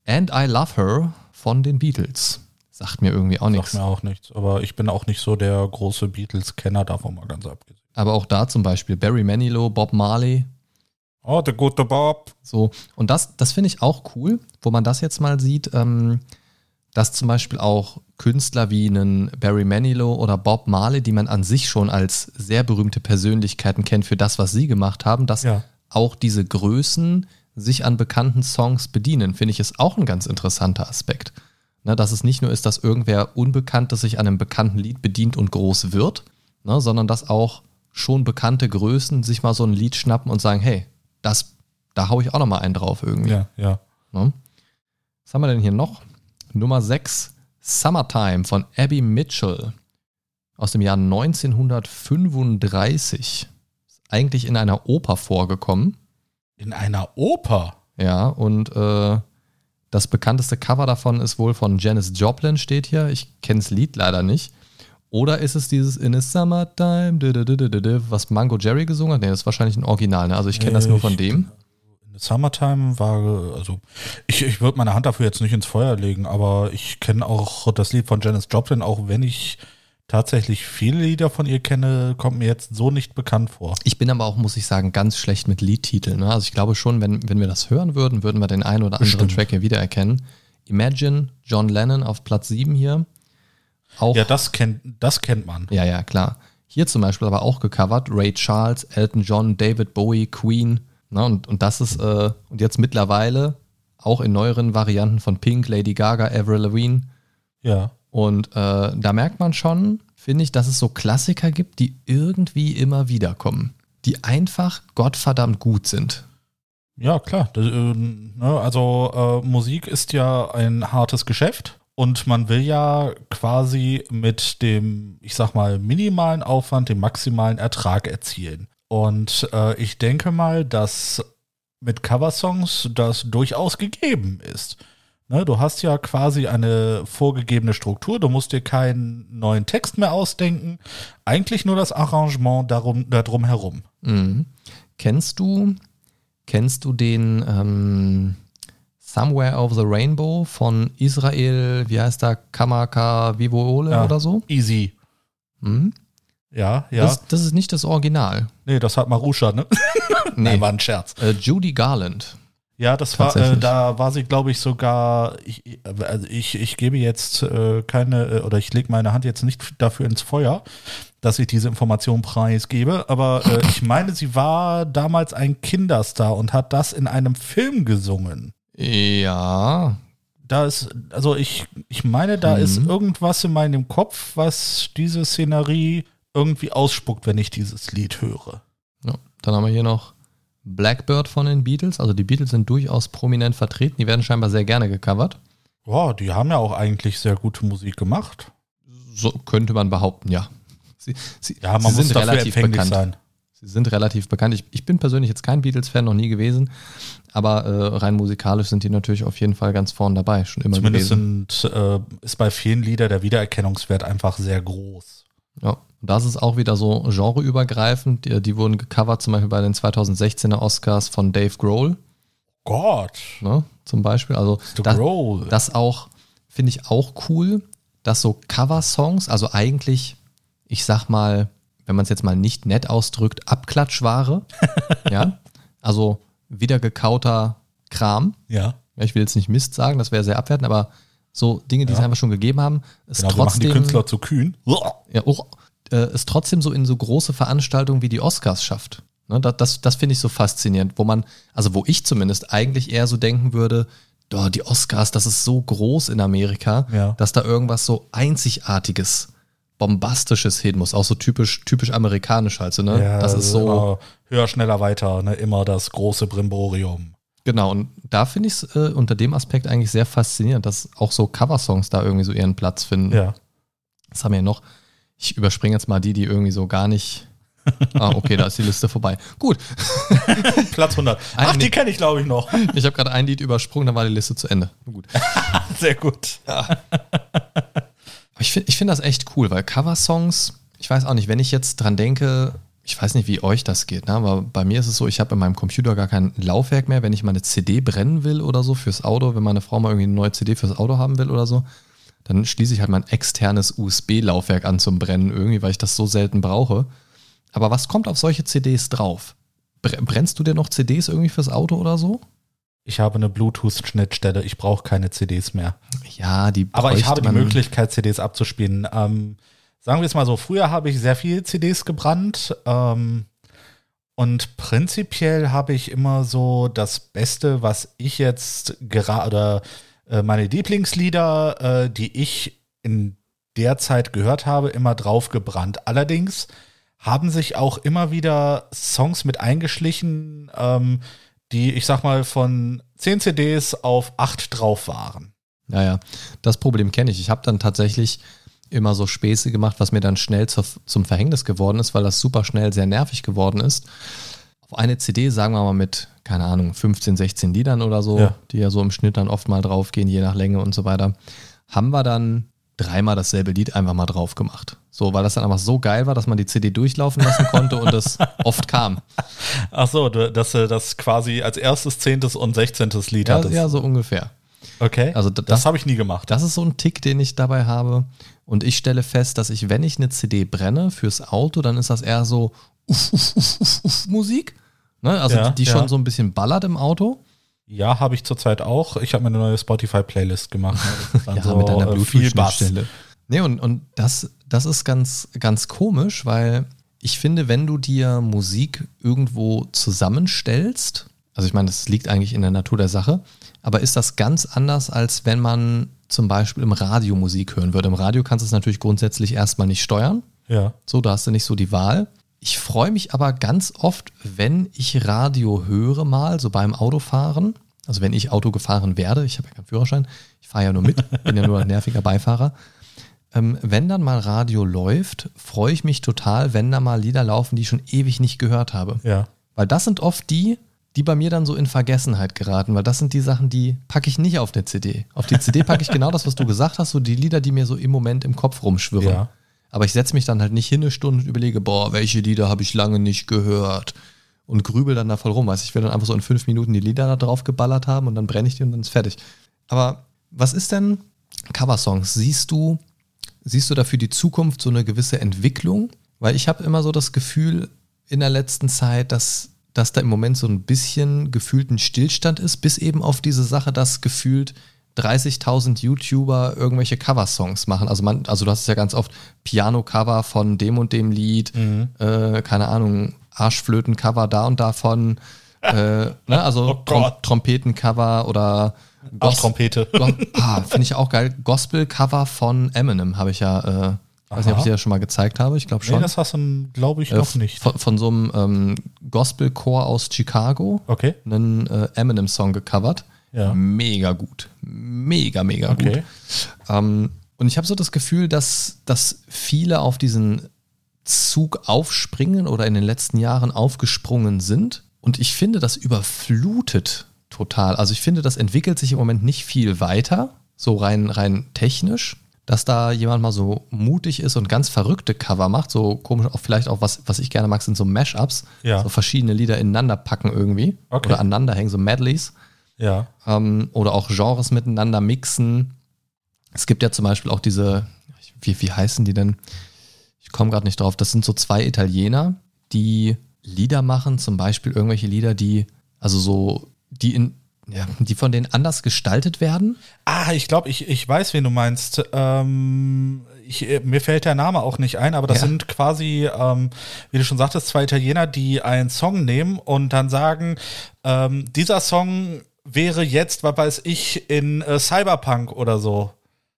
And I Love Her von den Beatles. Sagt mir irgendwie auch Sagt nichts. mir auch nichts. Aber ich bin auch nicht so der große Beatles-Kenner, davon mal ganz abgesehen. Aber auch da zum Beispiel Barry Manilow, Bob Marley, Oh, der gute Bob. So, und das, das finde ich auch cool, wo man das jetzt mal sieht, ähm, dass zum Beispiel auch Künstler wie einen Barry Manilow oder Bob Marley, die man an sich schon als sehr berühmte Persönlichkeiten kennt für das, was sie gemacht haben, dass Ja. auch diese Größen sich an bekannten Songs bedienen, finde ich ist auch ein ganz interessanter Aspekt. Ne, dass es nicht nur ist, dass irgendwer Unbekanntes sich an einem bekannten Lied bedient und groß wird, ne, sondern dass auch schon bekannte Größen sich mal so ein Lied schnappen und sagen, hey, das, da hau ich auch noch mal einen drauf irgendwie. Ja, ja. Ne? Was haben wir denn hier noch? Nummer 6, Summertime von Abby Mitchell aus dem Jahr 1935. Ist eigentlich in einer Oper vorgekommen. In einer Oper. Ja, und äh, das bekannteste Cover davon ist wohl von Janis Joplin, steht hier. Ich kenne das Lied leider nicht. Oder ist es dieses In a Summertime, was Mango Jerry gesungen hat? Nee, das ist wahrscheinlich ein Original. Ne? Also ich kenne das nur von Ich- dem. In the Summertime war, also ich, ich würde meine Hand dafür jetzt nicht ins Feuer legen, aber ich kenne auch das Lied von Janis Joplin, auch wenn ich tatsächlich viele Lieder von ihr kenne, kommt mir jetzt so nicht bekannt vor. Ich bin aber auch, muss ich sagen, ganz schlecht mit Liedtiteln. Ne? Also ich glaube schon, wenn, wenn wir das hören würden, würden wir den einen oder anderen Bestimmt. Track hier wiedererkennen. Imagine, John Lennon auf Platz 7 hier. Auch, Ja, das kennt, das kennt man. ja, ja, klar. Hier zum Beispiel aber auch gecovert. Ray Charles, Elton John, David Bowie, Queen. Ne? Und, und das ist, äh, und jetzt mittlerweile auch in neueren Varianten von Pink, Lady Gaga, Avril Lavigne. Ja. Und äh, da merkt man schon, finde ich, dass es so Klassiker gibt, die irgendwie immer wieder kommen. Die einfach gottverdammt gut sind. Ja, klar. Das, äh, ne, also äh, Musik ist ja ein hartes Geschäft und man will ja quasi mit dem, ich sag mal, minimalen Aufwand den maximalen Ertrag erzielen. Und äh, ich denke mal, dass mit Coversongs das durchaus gegeben ist. Ne, du hast ja quasi eine vorgegebene Struktur, du musst dir keinen neuen Text mehr ausdenken, eigentlich nur das Arrangement darum, darum herum. Mhm. Kennst du, kennst du den ähm, Somewhere Over the Rainbow von Israel, wie heißt der, Kamaka Vivoole Ja. oder so? Easy. Mhm. Ja, ja. Das, das ist nicht das Original. nee, das hat Marusha, ne? Nee, Nein, war ein Scherz. äh, Judy Garland. Ja, das war, äh, da war sie, glaube ich, sogar, ich, also ich, ich gebe jetzt äh, keine, äh, oder ich lege meine Hand jetzt nicht dafür ins Feuer, dass ich diese Information preisgebe, aber äh, ich meine, sie war damals ein Kinderstar und hat das in einem Film gesungen. Ja, da ist, also ich, ich meine, da Mhm. ist irgendwas in meinem Kopf, was diese Szenerie irgendwie ausspuckt, wenn ich dieses Lied höre. Ja. Dann haben wir hier noch Blackbird von den Beatles. Also die Beatles sind durchaus prominent vertreten. Die werden scheinbar sehr gerne gecovert. Boah, die haben ja auch eigentlich sehr gute Musik gemacht. So könnte man behaupten, ja. Sie, sie, Ja, man sie muss sind dafür relativ bekannt. sein. Sie sind relativ bekannt. Ich, ich bin persönlich jetzt kein Beatles-Fan, noch nie gewesen. Aber äh, rein musikalisch sind die natürlich auf jeden Fall ganz vorn dabei, schon immer Zumindest gewesen. sind, äh, ist bei vielen Lieder der Wiedererkennungswert einfach sehr groß. Ja, das ist auch wieder so genreübergreifend. Die, die wurden gecovert, zum Beispiel bei den 2016er Oscars von Dave Grohl, Gott, ne, zum Beispiel. Also das, Grohl. das auch, finde ich auch cool, dass so Cover-Songs, also eigentlich, ich sag mal, wenn man es jetzt mal nicht nett ausdrückt, Abklatschware, ja, also wieder gekauter Kram. ja, ich will jetzt nicht Mist sagen, das wäre sehr abwertend, aber so Dinge, die Ja. es einfach schon gegeben haben, ist genau, wir machen die trotzdem, Künstler zu kühn. ja, oh, äh, es trotzdem so in so große Veranstaltungen wie die Oscars schafft. Ne, das das, das finde ich so faszinierend, wo man, also wo ich zumindest eigentlich eher so denken würde, oh, die Oscars, das ist so groß in Amerika, Ja. dass da irgendwas so Einzigartiges, Bombastisches hin muss, auch so typisch, typisch amerikanisch halt so, ne? Ja, das ist so, immer höher, schneller, weiter, ne? immer das große Brimborium. genau, und da finde ich es äh, unter dem Aspekt eigentlich sehr faszinierend, dass auch so Coversongs da irgendwie so ihren Platz finden. Ja. Was haben wir noch? Ich überspringe jetzt mal die, die irgendwie so gar nicht. Ah, okay, da ist die Liste vorbei. Gut, Platz 100. Ach, die kenne ich, glaube ich, noch. ich habe gerade ein Lied übersprungen, dann war die Liste zu Ende. Gut. Sehr gut. Aber ich finde ich find das echt cool, weil Coversongs, ich weiß auch nicht, wenn ich jetzt dran denke, ich weiß nicht, wie euch das geht, ne? aber bei mir ist es so, ich habe in meinem Computer gar kein Laufwerk mehr, wenn ich mal eine CD brennen will oder so fürs Auto, wenn meine Frau mal irgendwie eine neue CD fürs Auto haben will oder so, dann schließe ich halt mein externes USB-Laufwerk an zum Brennen irgendwie, weil ich das so selten brauche. Aber was kommt auf solche CDs drauf? Bre- Brennst du dir noch CDs irgendwie fürs Auto oder so? Ich habe eine Bluetooth-Schnittstelle. Ich brauche keine CDs mehr. Ja, die Aber ich habe die Möglichkeit, CDs abzuspielen. Ähm, sagen wir es mal so, früher habe ich sehr viele CDs gebrannt. Ähm, und prinzipiell habe ich immer so das Beste, was ich jetzt gerade, äh, meine Lieblingslieder, äh, die ich in der Zeit gehört habe, immer drauf gebrannt. Allerdings haben sich auch immer wieder Songs mit eingeschlichen, ähm, die, ich sag mal, von 10 CDs auf 8 drauf waren. Ja, ja, das Problem kenne ich. Ich habe dann tatsächlich immer so Späße gemacht, was mir dann schnell zur, zum Verhängnis geworden ist, weil das super schnell sehr nervig geworden ist. Auf eine CD, sagen wir mal mit, keine Ahnung, 15, 16 Liedern oder so, Ja. die ja so im Schnitt dann oft mal draufgehen, je nach Länge und so weiter, haben wir dann dreimal dasselbe Lied einfach mal drauf gemacht. So, weil das dann einfach so geil war, dass man die CD durchlaufen lassen konnte und das oft kam. Ach so, dass du das quasi als erstes, zehntes und sechzehntes Lied Ja, hattest. ja, so ungefähr. Okay. Also das das- habe ich nie gemacht. Das ist so ein Tick, den ich dabei habe. Und ich stelle fest, dass ich, wenn ich eine CD brenne fürs Auto, dann ist das eher so uff, uff, uff, uff, uff Musik. Ne? Also Ja, die, die ja. schon so ein bisschen ballert im Auto. Ja, habe ich zurzeit auch. Ich habe mir eine neue Spotify-Playlist gemacht. ne? Ja, so, mit deiner äh. Bluetooth-Schnittstelle. Nee, und, und das, das ist ganz, ganz komisch, weil ich finde, wenn du dir Musik irgendwo zusammenstellst, also ich meine, das liegt eigentlich in der Natur der Sache, aber ist das ganz anders, als wenn man zum Beispiel im Radio Musik hören würde. Im Radio kannst du es natürlich grundsätzlich erstmal nicht steuern. Ja. So, da hast du nicht so die Wahl. Ich freue mich aber ganz oft, wenn ich Radio höre mal, so beim Autofahren. Also wenn ich Auto gefahren werde, ich habe ja keinen Führerschein, ich fahre ja nur mit, bin ja nur ein nerviger Beifahrer. Ähm, wenn dann mal Radio läuft, freue ich mich total, wenn da mal Lieder laufen, die ich schon ewig nicht gehört habe. Ja. Weil das sind oft die, die bei mir dann so in Vergessenheit geraten, weil das sind die Sachen, die packe ich nicht auf der CD. Auf die CD packe ich genau das, was du gesagt hast, so die Lieder, die mir so im Moment im Kopf rumschwirren. Ja. Aber ich setze mich dann halt nicht hin eine Stunde und überlege, boah, welche Lieder habe ich lange nicht gehört und grübel dann da voll rum. Du, ich will dann einfach so in fünf Minuten die Lieder da drauf geballert haben und dann brenne ich die und dann ist fertig. Aber was ist denn Coversongs? Siehst du, siehst du da für die Zukunft so eine gewisse Entwicklung? Weil ich habe immer so das Gefühl in der letzten Zeit, dass, dass da im Moment so ein bisschen gefühlt ein Stillstand ist, bis eben auf diese Sache, dass gefühlt 30.000 YouTuber irgendwelche Coversongs machen. Also man, also du hast es ja ganz oft Piano-Cover von dem und dem Lied, äh, keine Ahnung, Arschflöten-Cover da und davon, äh, ne, also Oh Trom. Trompetencover oder Auch Trompete. Go ah, Finde ich auch geil. Gospel-Cover von Eminem habe ich ja, äh, weiß nicht, ob ich dir das schon mal gezeigt habe. Ich glaube Nee, schon. das hast du, glaube ich, Äh, noch nicht. Von, von so einem ähm, Gospel-Chor aus Chicago. Okay. Einen äh, Eminem-Song gecovert. Ja. Mega gut. Mega, mega gut. Okay. Ähm, und ich habe so das Gefühl, dass, dass viele auf diesen Zug aufspringen oder in den letzten Jahren aufgesprungen sind. Und ich finde, das überflutet total. Also ich finde, das entwickelt sich im Moment nicht viel weiter, so rein, rein technisch, dass da jemand mal so mutig ist und ganz verrückte Cover macht. So komisch, auch vielleicht auch was, was ich gerne mag, sind so Mashups. Ja. So verschiedene Lieder ineinander packen irgendwie. Okay. Oder aneinander hängen, so Medleys Ja. ähm, oder auch Genres miteinander mixen. Es gibt ja zum Beispiel auch diese, wie, wie heißen die denn? Ich komme gerade nicht drauf. Das sind so zwei Italiener, die Lieder machen, zum Beispiel irgendwelche Lieder, die, also so, die in, ja, die von denen anders gestaltet werden. Ah, ich glaube, ich, ich weiß, wen du meinst. Ähm, ich, mir fällt der Name auch nicht ein, aber das Ja. sind quasi, ähm, wie du schon sagtest, zwei Italiener, die einen Song nehmen und dann sagen, ähm, dieser Song wäre jetzt, was weiß ich, in äh, Cyberpunk oder so.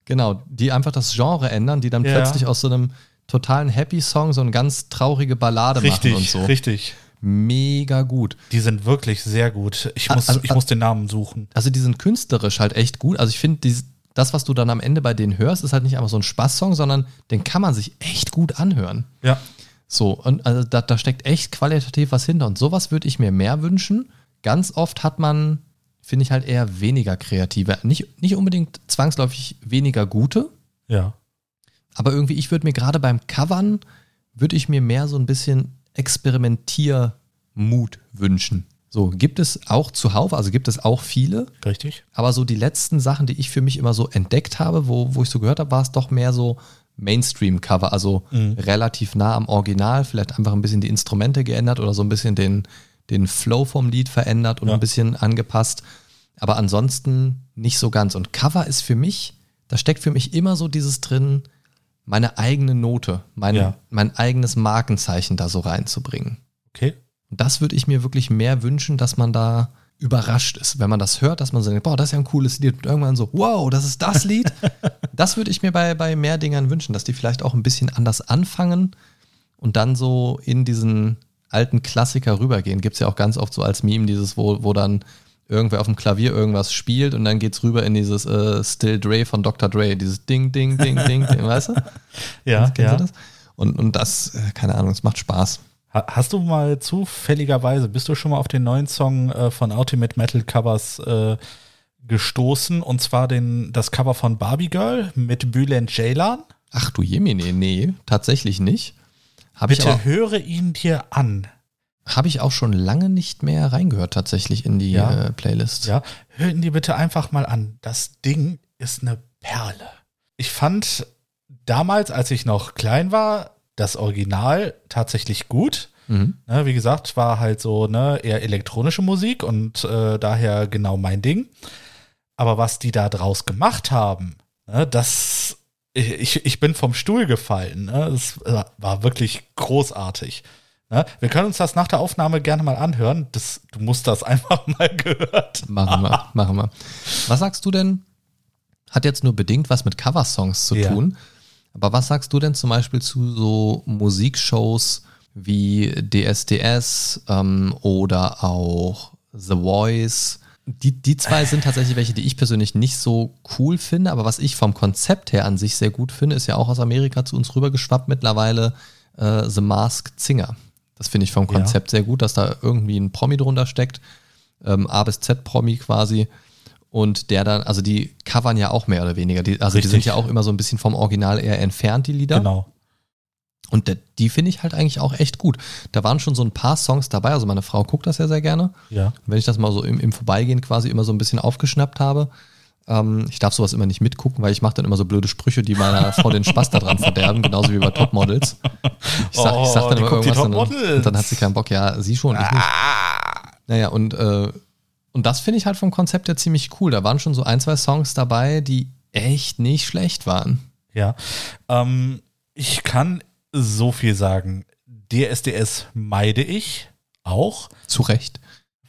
Genau, die einfach das Genre ändern, die dann Ja. plötzlich aus so einem totalen Happy-Song so eine ganz traurige Ballade Richtig, machen und so. richtig. Mega gut. Die sind wirklich sehr gut. Ich muss, also- ich muss den Namen suchen. Also die sind künstlerisch halt echt gut. Also ich finde, das, was du dann am Ende bei denen hörst, ist halt nicht einfach so ein Spaßsong, sondern den kann man sich echt gut anhören. Ja. So, und also da, da steckt echt qualitativ was hinter. Und sowas würde ich mir mehr wünschen. Ganz oft hat man, finde ich halt eher weniger kreative. Nicht, nicht unbedingt zwangsläufig weniger gute, Ja. aber irgendwie, ich würde mir gerade beim Covern, würde ich mir mehr so ein bisschen Experimentiermut wünschen. So, gibt es auch zuhauf, also gibt es auch viele, Richtig. aber so die letzten Sachen, die ich für mich immer so entdeckt habe, wo, wo ich so gehört habe, war es doch mehr so Mainstream-Cover, also relativ nah am Original, vielleicht einfach ein bisschen die Instrumente geändert oder so ein bisschen den, den Flow vom Lied verändert und Ja. ein bisschen angepasst. Aber ansonsten nicht so ganz. Und Cover ist für mich, da steckt für mich immer so dieses drin, meine eigene Note, mein, Ja. mein eigenes Markenzeichen da so reinzubringen. Okay. Und das würde ich mir wirklich mehr wünschen, dass man da überrascht ist, wenn man das hört, dass man so denkt, boah, das ist ja ein cooles Lied und irgendwann so, wow, das ist das Lied. das würde ich mir bei, bei mehr Dingern wünschen, dass die vielleicht auch ein bisschen anders anfangen und dann so in diesen alten Klassiker rübergehen. Gibt es ja auch ganz oft so als Meme dieses, wo, wo dann irgendwer auf dem Klavier irgendwas spielt und dann geht's rüber in dieses äh, Still Dre von Dr. Dre, dieses Ding, Ding, Ding, Ding, Ding, weißt du? Ja, Kennst ja. du das? Und, und das, äh, keine Ahnung, es macht Spaß. Ha- Hast du mal zufälligerweise, bist du schon mal auf den neuen Song äh, von Ultimate Metal Covers äh, gestoßen? Und zwar den, das Cover von Barbie Girl mit Bülent Ceylan? Ach du Jemine, nee, tatsächlich nicht. Habe ich, Bitte aber- höre ihn dir an. hab ich auch schon lange nicht mehr reingehört, tatsächlich in die Ja. äh, Playlist. Ja, hör ihn dir bitte einfach mal an. Das Ding ist eine Perle. Ich fand damals, als ich noch klein war, das Original tatsächlich gut. Mhm. Ne, wie gesagt, war halt so ne, eher elektronische Musik und äh, daher genau mein Ding. Aber was die da draus gemacht haben, ne, das, ich, ich bin vom Stuhl gefallen. Ne, das war wirklich großartig. Ne, wir können uns das nach der Aufnahme gerne mal anhören. Das, du musst das einfach mal gehört. Machen wir, machen wir. Was sagst du denn? Hat jetzt nur bedingt was mit Coversongs zu Ja. tun. Aber was sagst du denn zum Beispiel zu so Musikshows wie DSDS ähm, oder auch The Voice? Die, die zwei sind tatsächlich welche, die ich persönlich nicht so cool finde, aber was ich vom Konzept her an sich sehr gut finde, ist ja auch aus Amerika zu uns rübergeschwappt mittlerweile äh, The Masked Singer. Das finde ich vom Ja. Konzept sehr gut, dass da irgendwie ein Promi drunter steckt, ähm, A bis Z Promi quasi. Und der dann, also die covern ja auch mehr oder weniger. Die, also die Richtig. sind ja auch immer so ein bisschen vom Original eher entfernt, die Lieder. Genau. Und der, die finde ich halt eigentlich auch echt gut. Da waren schon so ein paar Songs dabei. Also meine Frau guckt das ja sehr gerne. Ja. Wenn ich das mal so im, im Vorbeigehen quasi immer so ein bisschen aufgeschnappt habe. Ähm, ich darf sowas immer nicht mitgucken, weil ich mache dann immer so blöde Sprüche, die meiner Frau den Spaß daran verderben, genauso wie bei Topmodels. Ich sag, ich sag Oh, dann immer irgendwas und dann, und dann hat sie keinen Bock. Ja, sie schon, ich nicht. Naja, und, äh, und das finde ich halt vom Konzept her ziemlich cool. Da waren schon so ein, zwei Songs dabei, die echt nicht schlecht waren. Ja. Ähm, ich kann so viel sagen. DSDS meide ich auch, Zu Recht.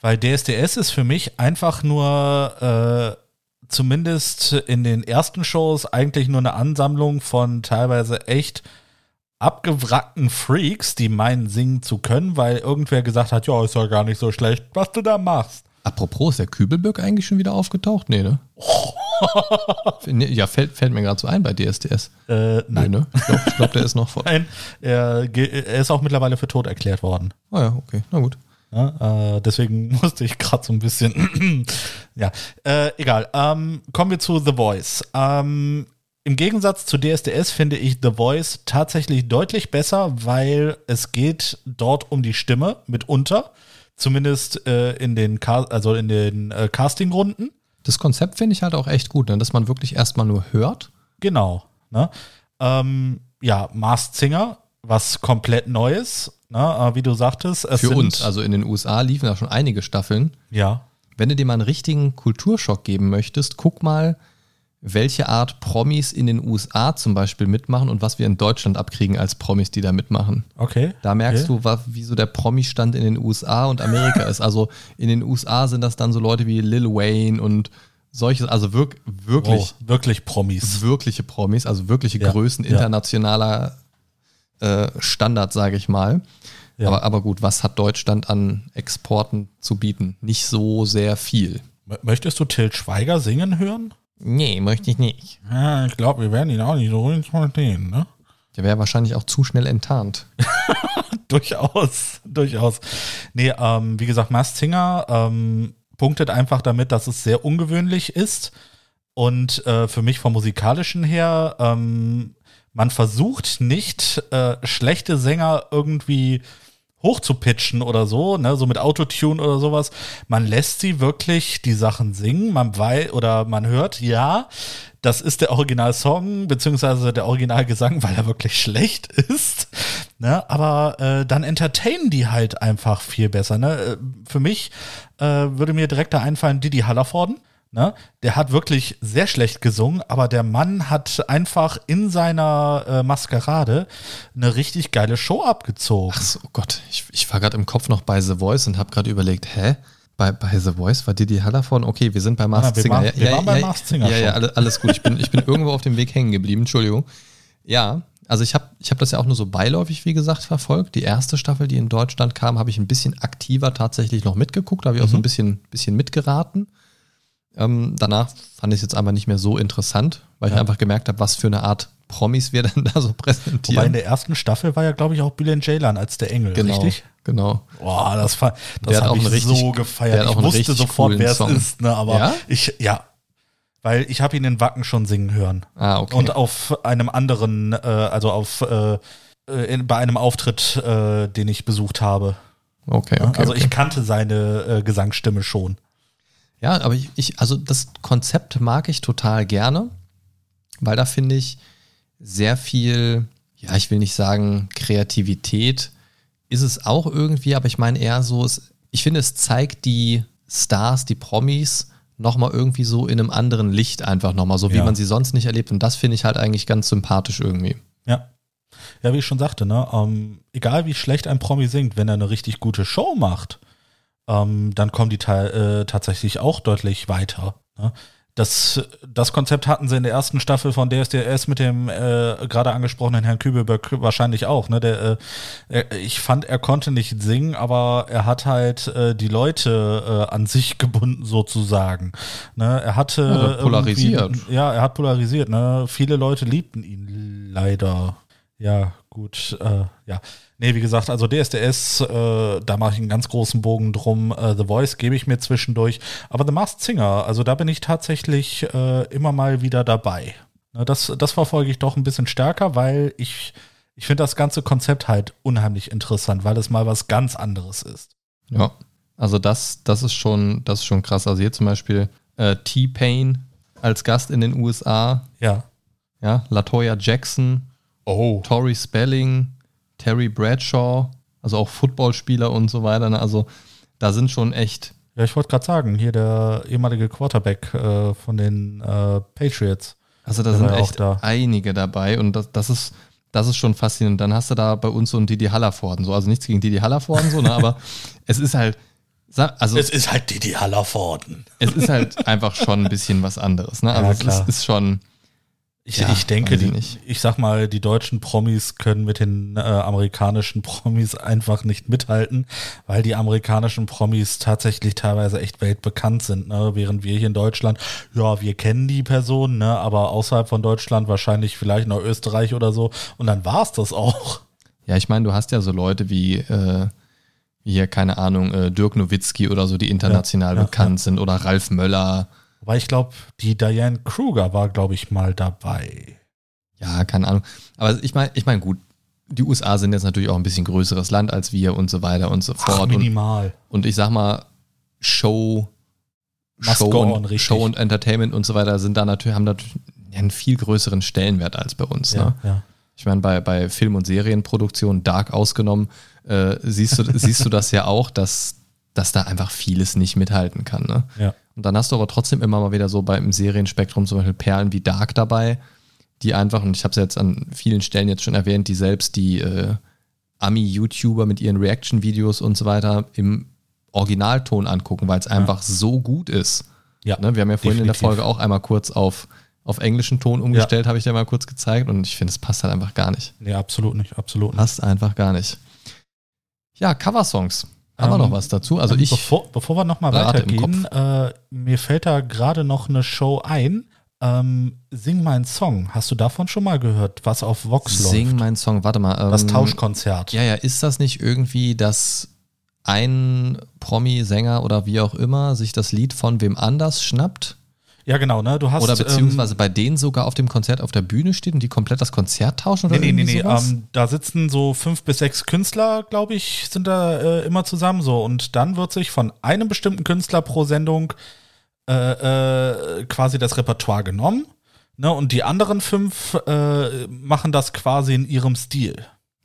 Weil DSDS ist für mich einfach nur, äh, zumindest in den ersten Shows, eigentlich nur eine Ansammlung von teilweise echt abgewrackten Freaks, die meinen, singen zu können, weil irgendwer gesagt hat, ja, ist ja gar nicht so schlecht, was du da machst. Apropos, ist der Kübelböck eigentlich schon wieder aufgetaucht? Nee, ne? Ja, fällt, fällt mir gerade so ein bei DSDS. Äh, nein. Nee, ne? Ich glaube, glaub, der ist noch voll. Nein, er, er ist auch mittlerweile für tot erklärt worden. Ah ja, okay, na gut. Ja, äh, deswegen musste ich gerade so ein bisschen. ja, äh, egal. Ähm, kommen wir zu The Voice. Ähm, Im Gegensatz zu DSDS finde ich The Voice tatsächlich deutlich besser, weil es geht dort um die Stimme mitunter. Zumindest äh, in den, Ca also in den äh, Castingrunden. Das Konzept finde ich halt auch echt gut, ne? dass man wirklich erstmal nur hört. Genau. Ne? Ähm, ja, Masked Singer, was komplett Neues. Ne? Äh, wie du sagtest. Es Für uns. Also in den USA liefen da schon einige Staffeln. Ja. Wenn du dir mal einen richtigen Kulturschock geben möchtest, guck mal, welche Art Promis in den USA zum Beispiel mitmachen und was wir in Deutschland abkriegen als Promis, die da mitmachen. Okay. Da merkst okay. du, wa- wie so der Promi-Stand in den USA und Amerika ist. Also in den USA sind das dann so Leute wie Lil Wayne und solches, also wirk wirklich, Oh, wirklich Promis. wirkliche Promis, also wirkliche Ja, Größen internationaler äh, Standard, sage ich mal. Ja. Aber, aber gut, was hat Deutschland an Exporten zu bieten? Nicht so sehr viel. Möchtest du Till Schweiger singen hören? Nee, möchte ich nicht. Ja, ich glaube, wir werden ihn auch nicht so ruhig verstehen, ne? Der wäre wahrscheinlich auch zu schnell enttarnt. durchaus, durchaus. Nee, ähm, wie gesagt, Masked Singer ähm, punktet einfach damit, dass es sehr ungewöhnlich ist. Und äh, für mich vom musikalischen her, ähm, man versucht nicht, äh, schlechte Sänger irgendwie hochzupitchen oder so, ne, so mit Autotune oder sowas. Man lässt sie wirklich die Sachen singen, man weiß oder man hört, ja, das ist der Originalsong, beziehungsweise der Originalgesang, weil er wirklich schlecht ist. Ne, aber äh, dann entertainen die halt einfach viel besser. Ne? Äh, Für mich äh, würde mir direkt da einfallen, Didi Hallervorden. Ne? Der hat wirklich sehr schlecht gesungen, aber der Mann hat einfach in seiner äh, Maskerade eine richtig geile Show abgezogen. Ach so, oh Gott, ich, ich war gerade im Kopf noch bei The Voice und habe gerade überlegt, hä? Bei, bei The Voice war Didi Hallervorden? Okay, wir sind bei wir Singer. waren- wir waren bei Masked Singer Ja, ja, alles gut. Ich bin, ich bin irgendwo auf dem Weg hängen geblieben, Entschuldigung. Ja, also ich habe ich hab das ja auch nur so beiläufig, wie gesagt, verfolgt. Die erste Staffel, die in Deutschland kam, habe ich ein bisschen aktiver tatsächlich noch mitgeguckt. Da habe ich auch Mhm. so ein bisschen, bisschen mitgeraten. Ähm, danach fand ich es jetzt einfach nicht mehr so interessant, weil ich Ja. einfach gemerkt habe, was für eine Art Promis wir dann da so Wobei präsentieren. in der ersten Staffel war ja, glaube ich, auch Bülent Ceylan als der Engel, genau, richtig? genau. Boah, das, das hat auch habe ich richtig- so gefeiert. Ich wusste sofort, wer es ist, ne? aber Ja? ich, ja. Weil ich habe ihn in Wacken schon singen hören. Ah, okay. Und auf einem anderen, äh, also auf äh, äh, in, bei einem Auftritt, äh, den ich besucht habe. okay, okay. also okay. ich kannte seine äh, Gesangsstimme schon. Ja, aber ich, ich, also das Konzept mag ich total gerne, weil da finde ich sehr viel, ja, ich will nicht sagen Kreativität, ist es auch irgendwie, aber ich meine eher so, es, ich finde, es zeigt die Stars, die Promis nochmal irgendwie so in einem anderen Licht einfach nochmal, so wie Ja. man sie sonst nicht erlebt. Und das finde ich halt eigentlich ganz sympathisch irgendwie. Ja. Ja, wie ich schon sagte, ne, ähm, egal wie schlecht ein Promi singt, wenn er eine richtig gute Show macht, ähm, dann kommen die ta äh, tatsächlich auch deutlich weiter. Ne? Das, das Konzept hatten sie in der ersten Staffel von DSDS mit dem äh, gerade angesprochenen Herrn Kübelberg wahrscheinlich auch. Ne? Der, äh, ich fand, er konnte nicht singen, aber er hat halt äh, die Leute äh, an sich gebunden sozusagen. Ne? Er hatte Ja, er hat polarisiert. Ja, er hat polarisiert. Ne? Viele Leute liebten ihn leider. Ja, gut. Äh, ja. Nee, wie gesagt, also DSDS, äh, da mache ich einen ganz großen Bogen drum. Äh, The Voice gebe ich mir zwischendurch. Aber The Masked Singer, also da bin ich tatsächlich äh, immer mal wieder dabei. Ne, das, das verfolge ich doch ein bisschen stärker, weil ich, ich finde das ganze Konzept halt unheimlich interessant, weil es mal was ganz anderes ist. Ja, also das, das ist schon, das ist schon krass. Also hier zum Beispiel äh, T-Pain als Gast in den USA, Ja. ja, Latoya Jackson, Oh. Tori Spelling, Terry Bradshaw, also auch Footballspieler und so weiter. Ne? Also da sind schon echt, Ja, ich wollte gerade sagen, hier der ehemalige Quarterback äh, von den äh, Patriots. also da sind echt da. einige dabei und das, das ist, das ist schon faszinierend. Dann hast du da bei uns so einen Didi Hallervorden, so, also nichts gegen Didi Hallervorden, so, ne? aber es ist halt Also Es ist halt Didi Hallervorden. es ist halt einfach schon ein bisschen was anderes. Ne? Also Ja, es ist, ist schon, Ich, Ja, ich denke, die, ich sag mal, die deutschen Promis können mit den äh, amerikanischen Promis einfach nicht mithalten, weil die amerikanischen Promis tatsächlich teilweise echt weltbekannt sind, ne? während wir hier in Deutschland, ja, wir kennen die Person, ne? aber außerhalb von Deutschland wahrscheinlich vielleicht noch Österreich oder so und dann war's das auch. ja, ich meine, du hast ja so Leute wie, äh, hier, keine Ahnung, äh, Dirk Nowitzki oder so, die international Ja, ja, bekannt sind oder Ralf Möller. Aber ich glaube, die Diane Kruger war, glaube ich, mal dabei. Ja, keine Ahnung. Aber ich meine, ich meine, gut, die USA sind jetzt natürlich auch ein bisschen größeres Land als wir und so weiter und so Ach, fort. und, minimal. und ich sag mal, Show, Must Show, on, und. Show und Entertainment und so weiter sind da natürlich, haben natürlich einen viel größeren Stellenwert als bei uns. Ja, Ne? ja. Ich meine, bei, bei Film- und Serienproduktion, Dark ausgenommen, äh, siehst, du, siehst du das ja auch, dass, dass da einfach vieles nicht mithalten kann. Ne? ja. Und dann hast du aber trotzdem immer mal wieder so beim Serienspektrum zum Beispiel Perlen wie Dark dabei, die einfach, und ich habe es jetzt an vielen Stellen jetzt schon erwähnt, die selbst die äh, Ami-YouTuber mit ihren Reaction-Videos und so weiter im Originalton angucken, weil es einfach so gut ist. Ja, Ne? Wir haben ja vorhin in der definitiv. Folge auch einmal kurz auf, auf englischen Ton umgestellt, habe ich dir mal kurz gezeigt und ich finde, es passt halt einfach gar nicht. Nee, absolut nicht, absolut nicht. Passt einfach gar nicht. Ja, Coversongs. Haben wir Ähm, noch was dazu? Also Ähm, ich. Bevor, bevor wir nochmal weitergehen, äh, mir fällt da gerade noch eine Show ein. Ähm, Sing mein Song. Hast du davon schon mal gehört, was auf Vox Sing läuft? mein Song, warte mal. Das ähm, Tauschkonzert. Ja, ja, ist das nicht irgendwie, dass ein Promi-Sänger oder wie auch immer sich das Lied von wem anders schnappt? Ja, genau, ne? Du hast. Oder beziehungsweise bei denen sogar auf dem Konzert auf der Bühne steht und die komplett das Konzert tauschen? Oder Ähm, nee, nee, nee, irgendwie nee. sowas? Ähm, da sitzen so fünf bis sechs Künstler, glaube ich, sind da äh, immer zusammen so. Und dann wird sich von einem bestimmten Künstler pro Sendung äh, äh, quasi das Repertoire genommen. Ne? Und die anderen fünf äh, machen das quasi in ihrem Stil.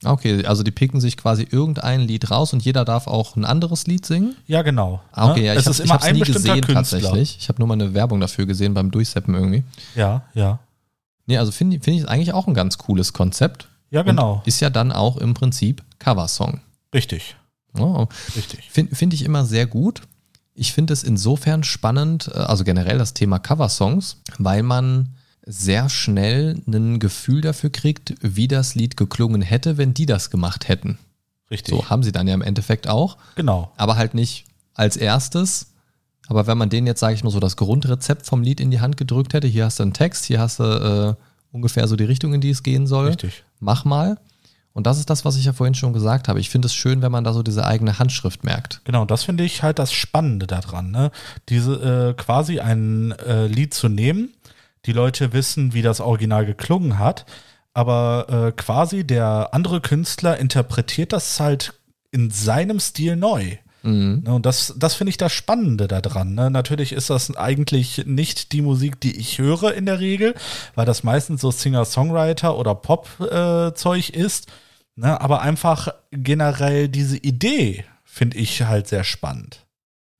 Okay, also die picken sich quasi irgendein Lied raus und jeder darf auch ein anderes Lied singen? Ja, genau. Ah, okay, ne? ja, es ich habe ist ich immer hab's ein nie gesehen Künstler. tatsächlich. Ich habe nur mal eine Werbung dafür gesehen beim Durchseppen irgendwie. Ja, ja. Nee, also finde find ich eigentlich auch ein ganz cooles Konzept. Ja, genau. Und ist ja dann auch im Prinzip Coversong. Richtig. Oh, Richtig. Finde find ich immer sehr gut. Ich finde es insofern spannend, äh, also generell das Thema Coversongs, weil man sehr schnell ein Gefühl dafür kriegt, wie das Lied geklungen hätte, wenn die das gemacht hätten. Richtig. So haben sie dann ja im Endeffekt auch, Genau. aber halt nicht als erstes. Aber wenn man denen jetzt, sage ich mal so, das Grundrezept vom Lied in die Hand gedrückt hätte, hier hast du einen Text, hier hast du äh, ungefähr so die Richtung, in die es gehen soll Richtig. mach mal. Und das ist das, was ich ja vorhin schon gesagt habe. Ich finde es schön, wenn man da so diese eigene Handschrift merkt. Genau, das finde ich halt das Spannende daran, ne? Diese äh, quasi ein äh, Lied zu nehmen, die Leute wissen, wie das Original geklungen hat, aber äh, quasi der andere Künstler interpretiert das halt in seinem Stil neu. Mhm. Ne, Und das, das finde ich das Spannende daran. Ne? Natürlich ist das eigentlich nicht die Musik, die ich höre in der Regel, weil das meistens so Singer-Songwriter oder Pop-Zeug ist. Ne? Aber einfach generell diese Idee finde ich halt sehr spannend.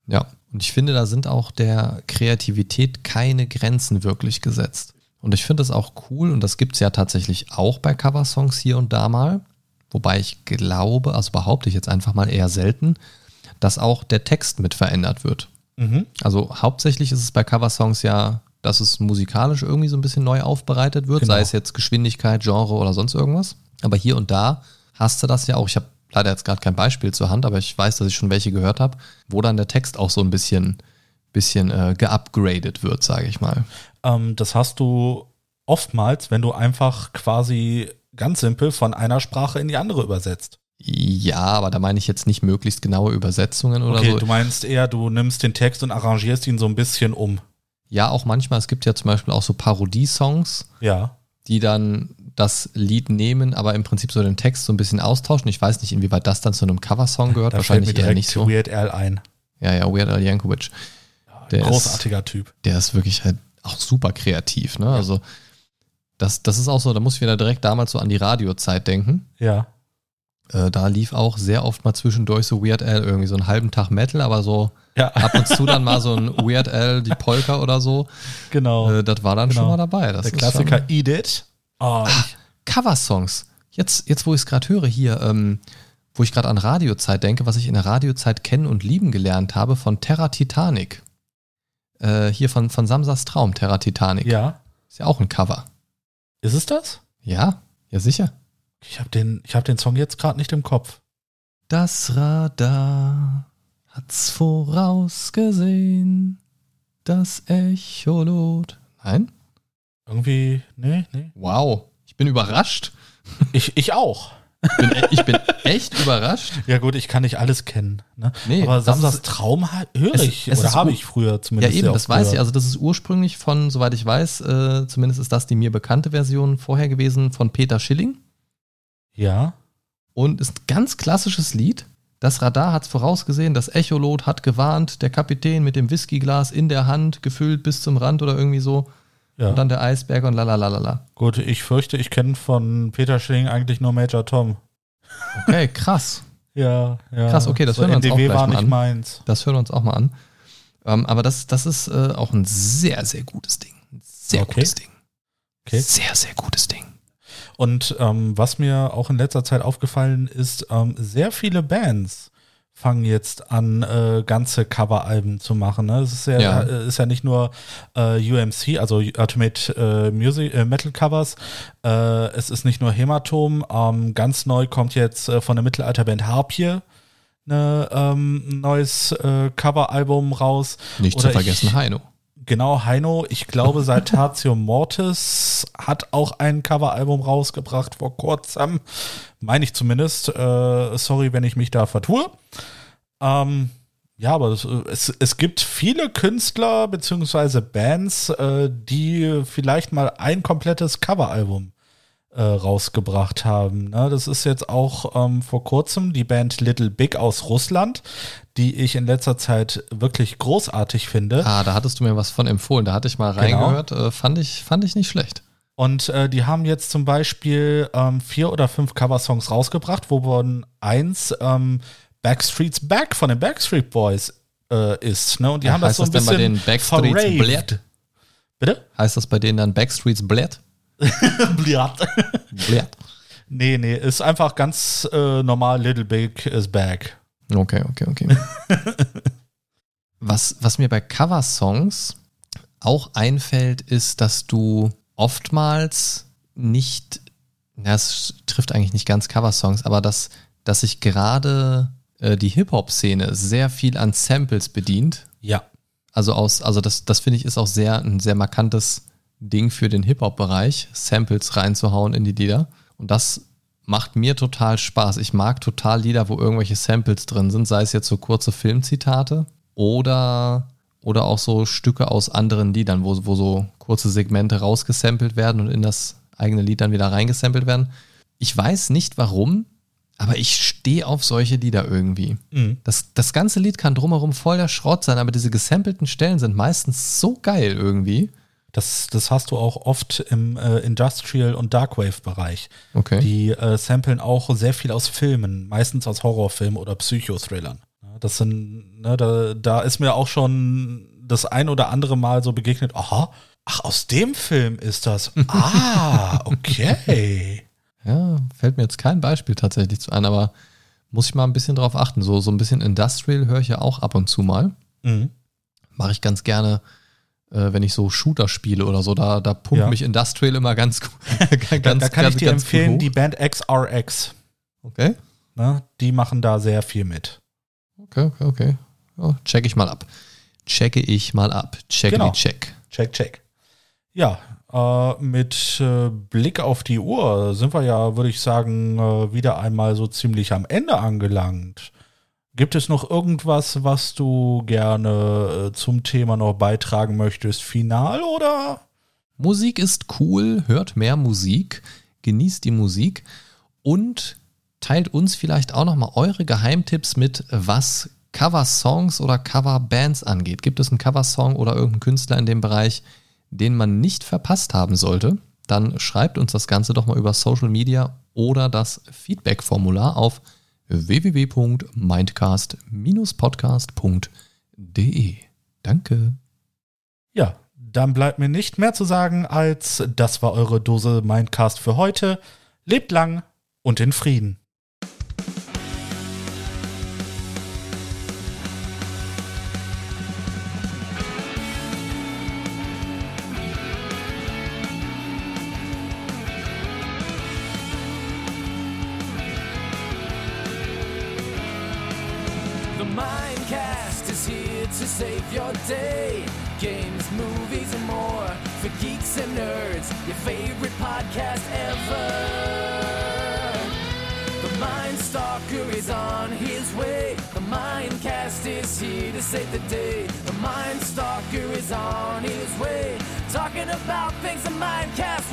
Ja, und ich finde, da sind auch der Kreativität keine Grenzen wirklich gesetzt. Und ich finde das auch cool, und das gibt es ja tatsächlich auch bei Coversongs hier und da mal, wobei ich glaube, also behaupte ich jetzt einfach mal eher selten, dass auch der Text mit verändert wird. Mhm. Also hauptsächlich ist es bei Coversongs ja, dass es musikalisch irgendwie so ein bisschen neu aufbereitet wird, Genau. sei es jetzt Geschwindigkeit, Genre oder sonst irgendwas. Aber hier und da hast du das ja auch. Ich habe leider jetzt gerade kein Beispiel zur Hand, aber ich weiß, dass ich schon welche gehört habe, wo dann der Text auch so ein bisschen, bisschen äh, geupgradet wird, sage ich mal. Ähm, das hast du oftmals, wenn du einfach quasi ganz simpel von einer Sprache in die andere übersetzt. Ja, aber da meine ich jetzt nicht möglichst genaue Übersetzungen oder Okay, so. du meinst eher, du nimmst den Text und arrangierst ihn so ein bisschen um. Ja, auch manchmal. Es gibt ja zum Beispiel auch so Parodie-Songs, Ja. Die dann das Lied nehmen, aber im Prinzip so den Text so ein bisschen austauschen. Ich weiß nicht, inwieweit das dann zu einem Coversong gehört. Da Wahrscheinlich eher nicht so. Weird Al ein. Ja, ja, Weird Al Yankovic. Der ist, Großartiger Typ. der ist wirklich halt auch super kreativ. Ne? Also das, das ist auch so, da muss ich wieder direkt damals so an die Radiozeit denken. Ja. Äh, da lief auch sehr oft mal zwischendurch so Weird Al irgendwie so einen halben Tag Metal, aber so Ja, ab und zu dann mal so ein Weird Al, die Polka oder so. genau. Äh, das war dann Genau. schon mal dabei. Das Der ist Klassiker schon- Eat It. Oh, Ah, Coversongs. Jetzt, jetzt wo ich es gerade höre hier, ähm, wo ich gerade an Radiozeit denke, was ich in der Radiozeit kennen und lieben gelernt habe, von Terra Titanic. Äh, hier von, von Samsas Traum, Terra Titanic. Ja. Ist ja auch ein Cover. Ist es das? Ja, ja sicher. Ich habe den, ich hab den Song jetzt gerade nicht im Kopf. Das Radar hat's vorausgesehen, das Echolot. Nein? Irgendwie, nee, nee. Wow, ich bin überrascht. Ich, ich auch. Ich bin, e- ich bin echt überrascht. Ja gut, ich kann nicht alles kennen. Ne? Nee, Aber Samsas Traum höre Es- ich es oder ist habe ich früher Ja, zumindest. eben, sehr das weiß ich. Also, das ist ursprünglich von, soweit ich weiß, äh, zumindest ist das die mir bekannte Version vorher gewesen von Peter Schilling. Ja. Und ist ein ganz klassisches Lied. Das Radar hat es vorausgesehen, das Echolot hat gewarnt, der Kapitän mit dem Whiskyglas in der Hand, gefüllt bis zum Rand oder irgendwie so. ja. Und dann der Eisberg und lalalala. Gut, ich fürchte, ich kenne von Peter Schilling eigentlich nur Major Tom. Okay, krass. Ja, ja. Krass, okay, das so hören wir uns auch NDW gleich war mal an. meins. Das hören wir uns auch mal an. Ähm, aber das, das ist äh, auch ein sehr, sehr gutes Ding. Ein Sehr Okay. gutes Ding. Okay. Sehr, sehr gutes Ding. Und ähm, was mir auch in letzter Zeit aufgefallen ist, ähm, sehr viele Bands fangen jetzt an, äh, ganze Coveralben zu machen. Ne? Es ist ja, Ja. äh, ist ja nicht nur äh, UMC, also Ultimate äh, Music, äh, Metal Covers. Äh, es ist nicht nur Hämatom. Ähm, ganz neu kommt jetzt von der Mittelalterband Harpie ne, ähm, ein neues Coveralbum raus. Nicht Oder zu vergessen, ich- Heino. Genau, Heino, ich glaube, seit Tatio Mortis hat auch ein Coveralbum rausgebracht vor kurzem. Meine ich zumindest. Äh, sorry, wenn ich mich da vertue. Ähm, ja, aber es, es, es gibt viele Künstler beziehungsweise Bands, äh, die vielleicht mal ein komplettes Coveralbum äh, rausgebracht haben. Ne? Das ist jetzt auch ähm, vor kurzem die Band Little Big aus Russland, die ich in letzter Zeit wirklich großartig finde. Ah, da hattest du mir was von empfohlen. Da hatte ich mal Genau. reingehört. Äh, fand, ich, fand ich nicht schlecht. Und äh, die haben jetzt zum Beispiel ähm, vier oder fünf Coversongs rausgebracht, wovon eins ähm, Backstreet's Back von den Backstreet Boys äh, ist. Ne? Und die Ja, haben das heißt so ein das denn bei bisschen den Backstreets. Blät? Bitte? Heißt das bei denen dann Backstreets Blät? Bliat. Blät. nee, nee, ist einfach ganz äh, normal Little Big is Back. Okay, okay, okay. was, was mir bei Coversongs auch einfällt, ist, dass du oftmals nicht, na, es trifft eigentlich nicht ganz Coversongs, aber dass, dass sich gerade äh, die Hip-Hop-Szene sehr viel an Samples bedient. Ja. Also aus, also das, das finde ich ist auch sehr ein sehr markantes Ding für den Hip-Hop-Bereich, Samples reinzuhauen in die Lieder. Und das macht mir total Spaß. Ich mag total Lieder, wo irgendwelche Samples drin sind, sei es jetzt so kurze Filmzitate oder, oder auch so Stücke aus anderen Liedern, wo, wo so kurze Segmente rausgesampelt werden und in das eigene Lied dann wieder reingesampelt werden. Ich weiß nicht warum, aber ich stehe auf solche Lieder irgendwie. Mhm. Das, das ganze Lied kann drumherum voll der Schrott sein, aber diese gesampelten Stellen sind meistens so geil irgendwie. Das, das hast du auch oft im äh, Industrial- und Darkwave-Bereich. Okay. Die äh, samplen auch sehr viel aus Filmen, meistens aus Horrorfilmen oder Psychothrillern. Das sind, ne, da, da ist mir auch schon das ein oder andere Mal so begegnet, aha, ach, aus dem Film ist das. Ah, okay. Ja, fällt mir jetzt kein Beispiel tatsächlich zu ein, aber muss ich mal ein bisschen drauf achten. So, so ein bisschen Industrial höre ich ja auch ab und zu mal. Mhm. Mache ich ganz gerne, äh, wenn ich so Shooter spiele oder so. Da, da pumpt Ja. mich Industrial immer ganz gut. Da, ganz, da kann ganz- ich dir empfehlen, die Band XRX. Okay, Ne, die machen da sehr viel mit. okay, okay, okay. Ja, check ich mal ab. Checke ich mal ab. Check Genau. check. Check, check. Ja, äh, mit äh, Blick auf die Uhr sind wir ja, würde ich sagen, äh, wieder einmal so ziemlich am Ende angelangt. Gibt es noch irgendwas, was du gerne äh, zum Thema noch beitragen möchtest? Final oder? Musik ist cool, hört mehr Musik, genießt die Musik und teilt uns vielleicht auch nochmal eure Geheimtipps mit, was Cover-Songs oder Cover-Bands angeht. Gibt es einen Cover-Song oder irgendeinen Künstler in dem Bereich, den man nicht verpasst haben sollte? Dann schreibt uns das Ganze doch mal über Social Media oder das Feedback-Formular auf www.mindcast-podcast.de. Danke. Ja, dann bleibt mir nicht mehr zu sagen, als das war eure Dose Mindcast für heute. Lebt lang und in Frieden. Save the day. The Mind Stalker is on his way. Talking about things the Mindcast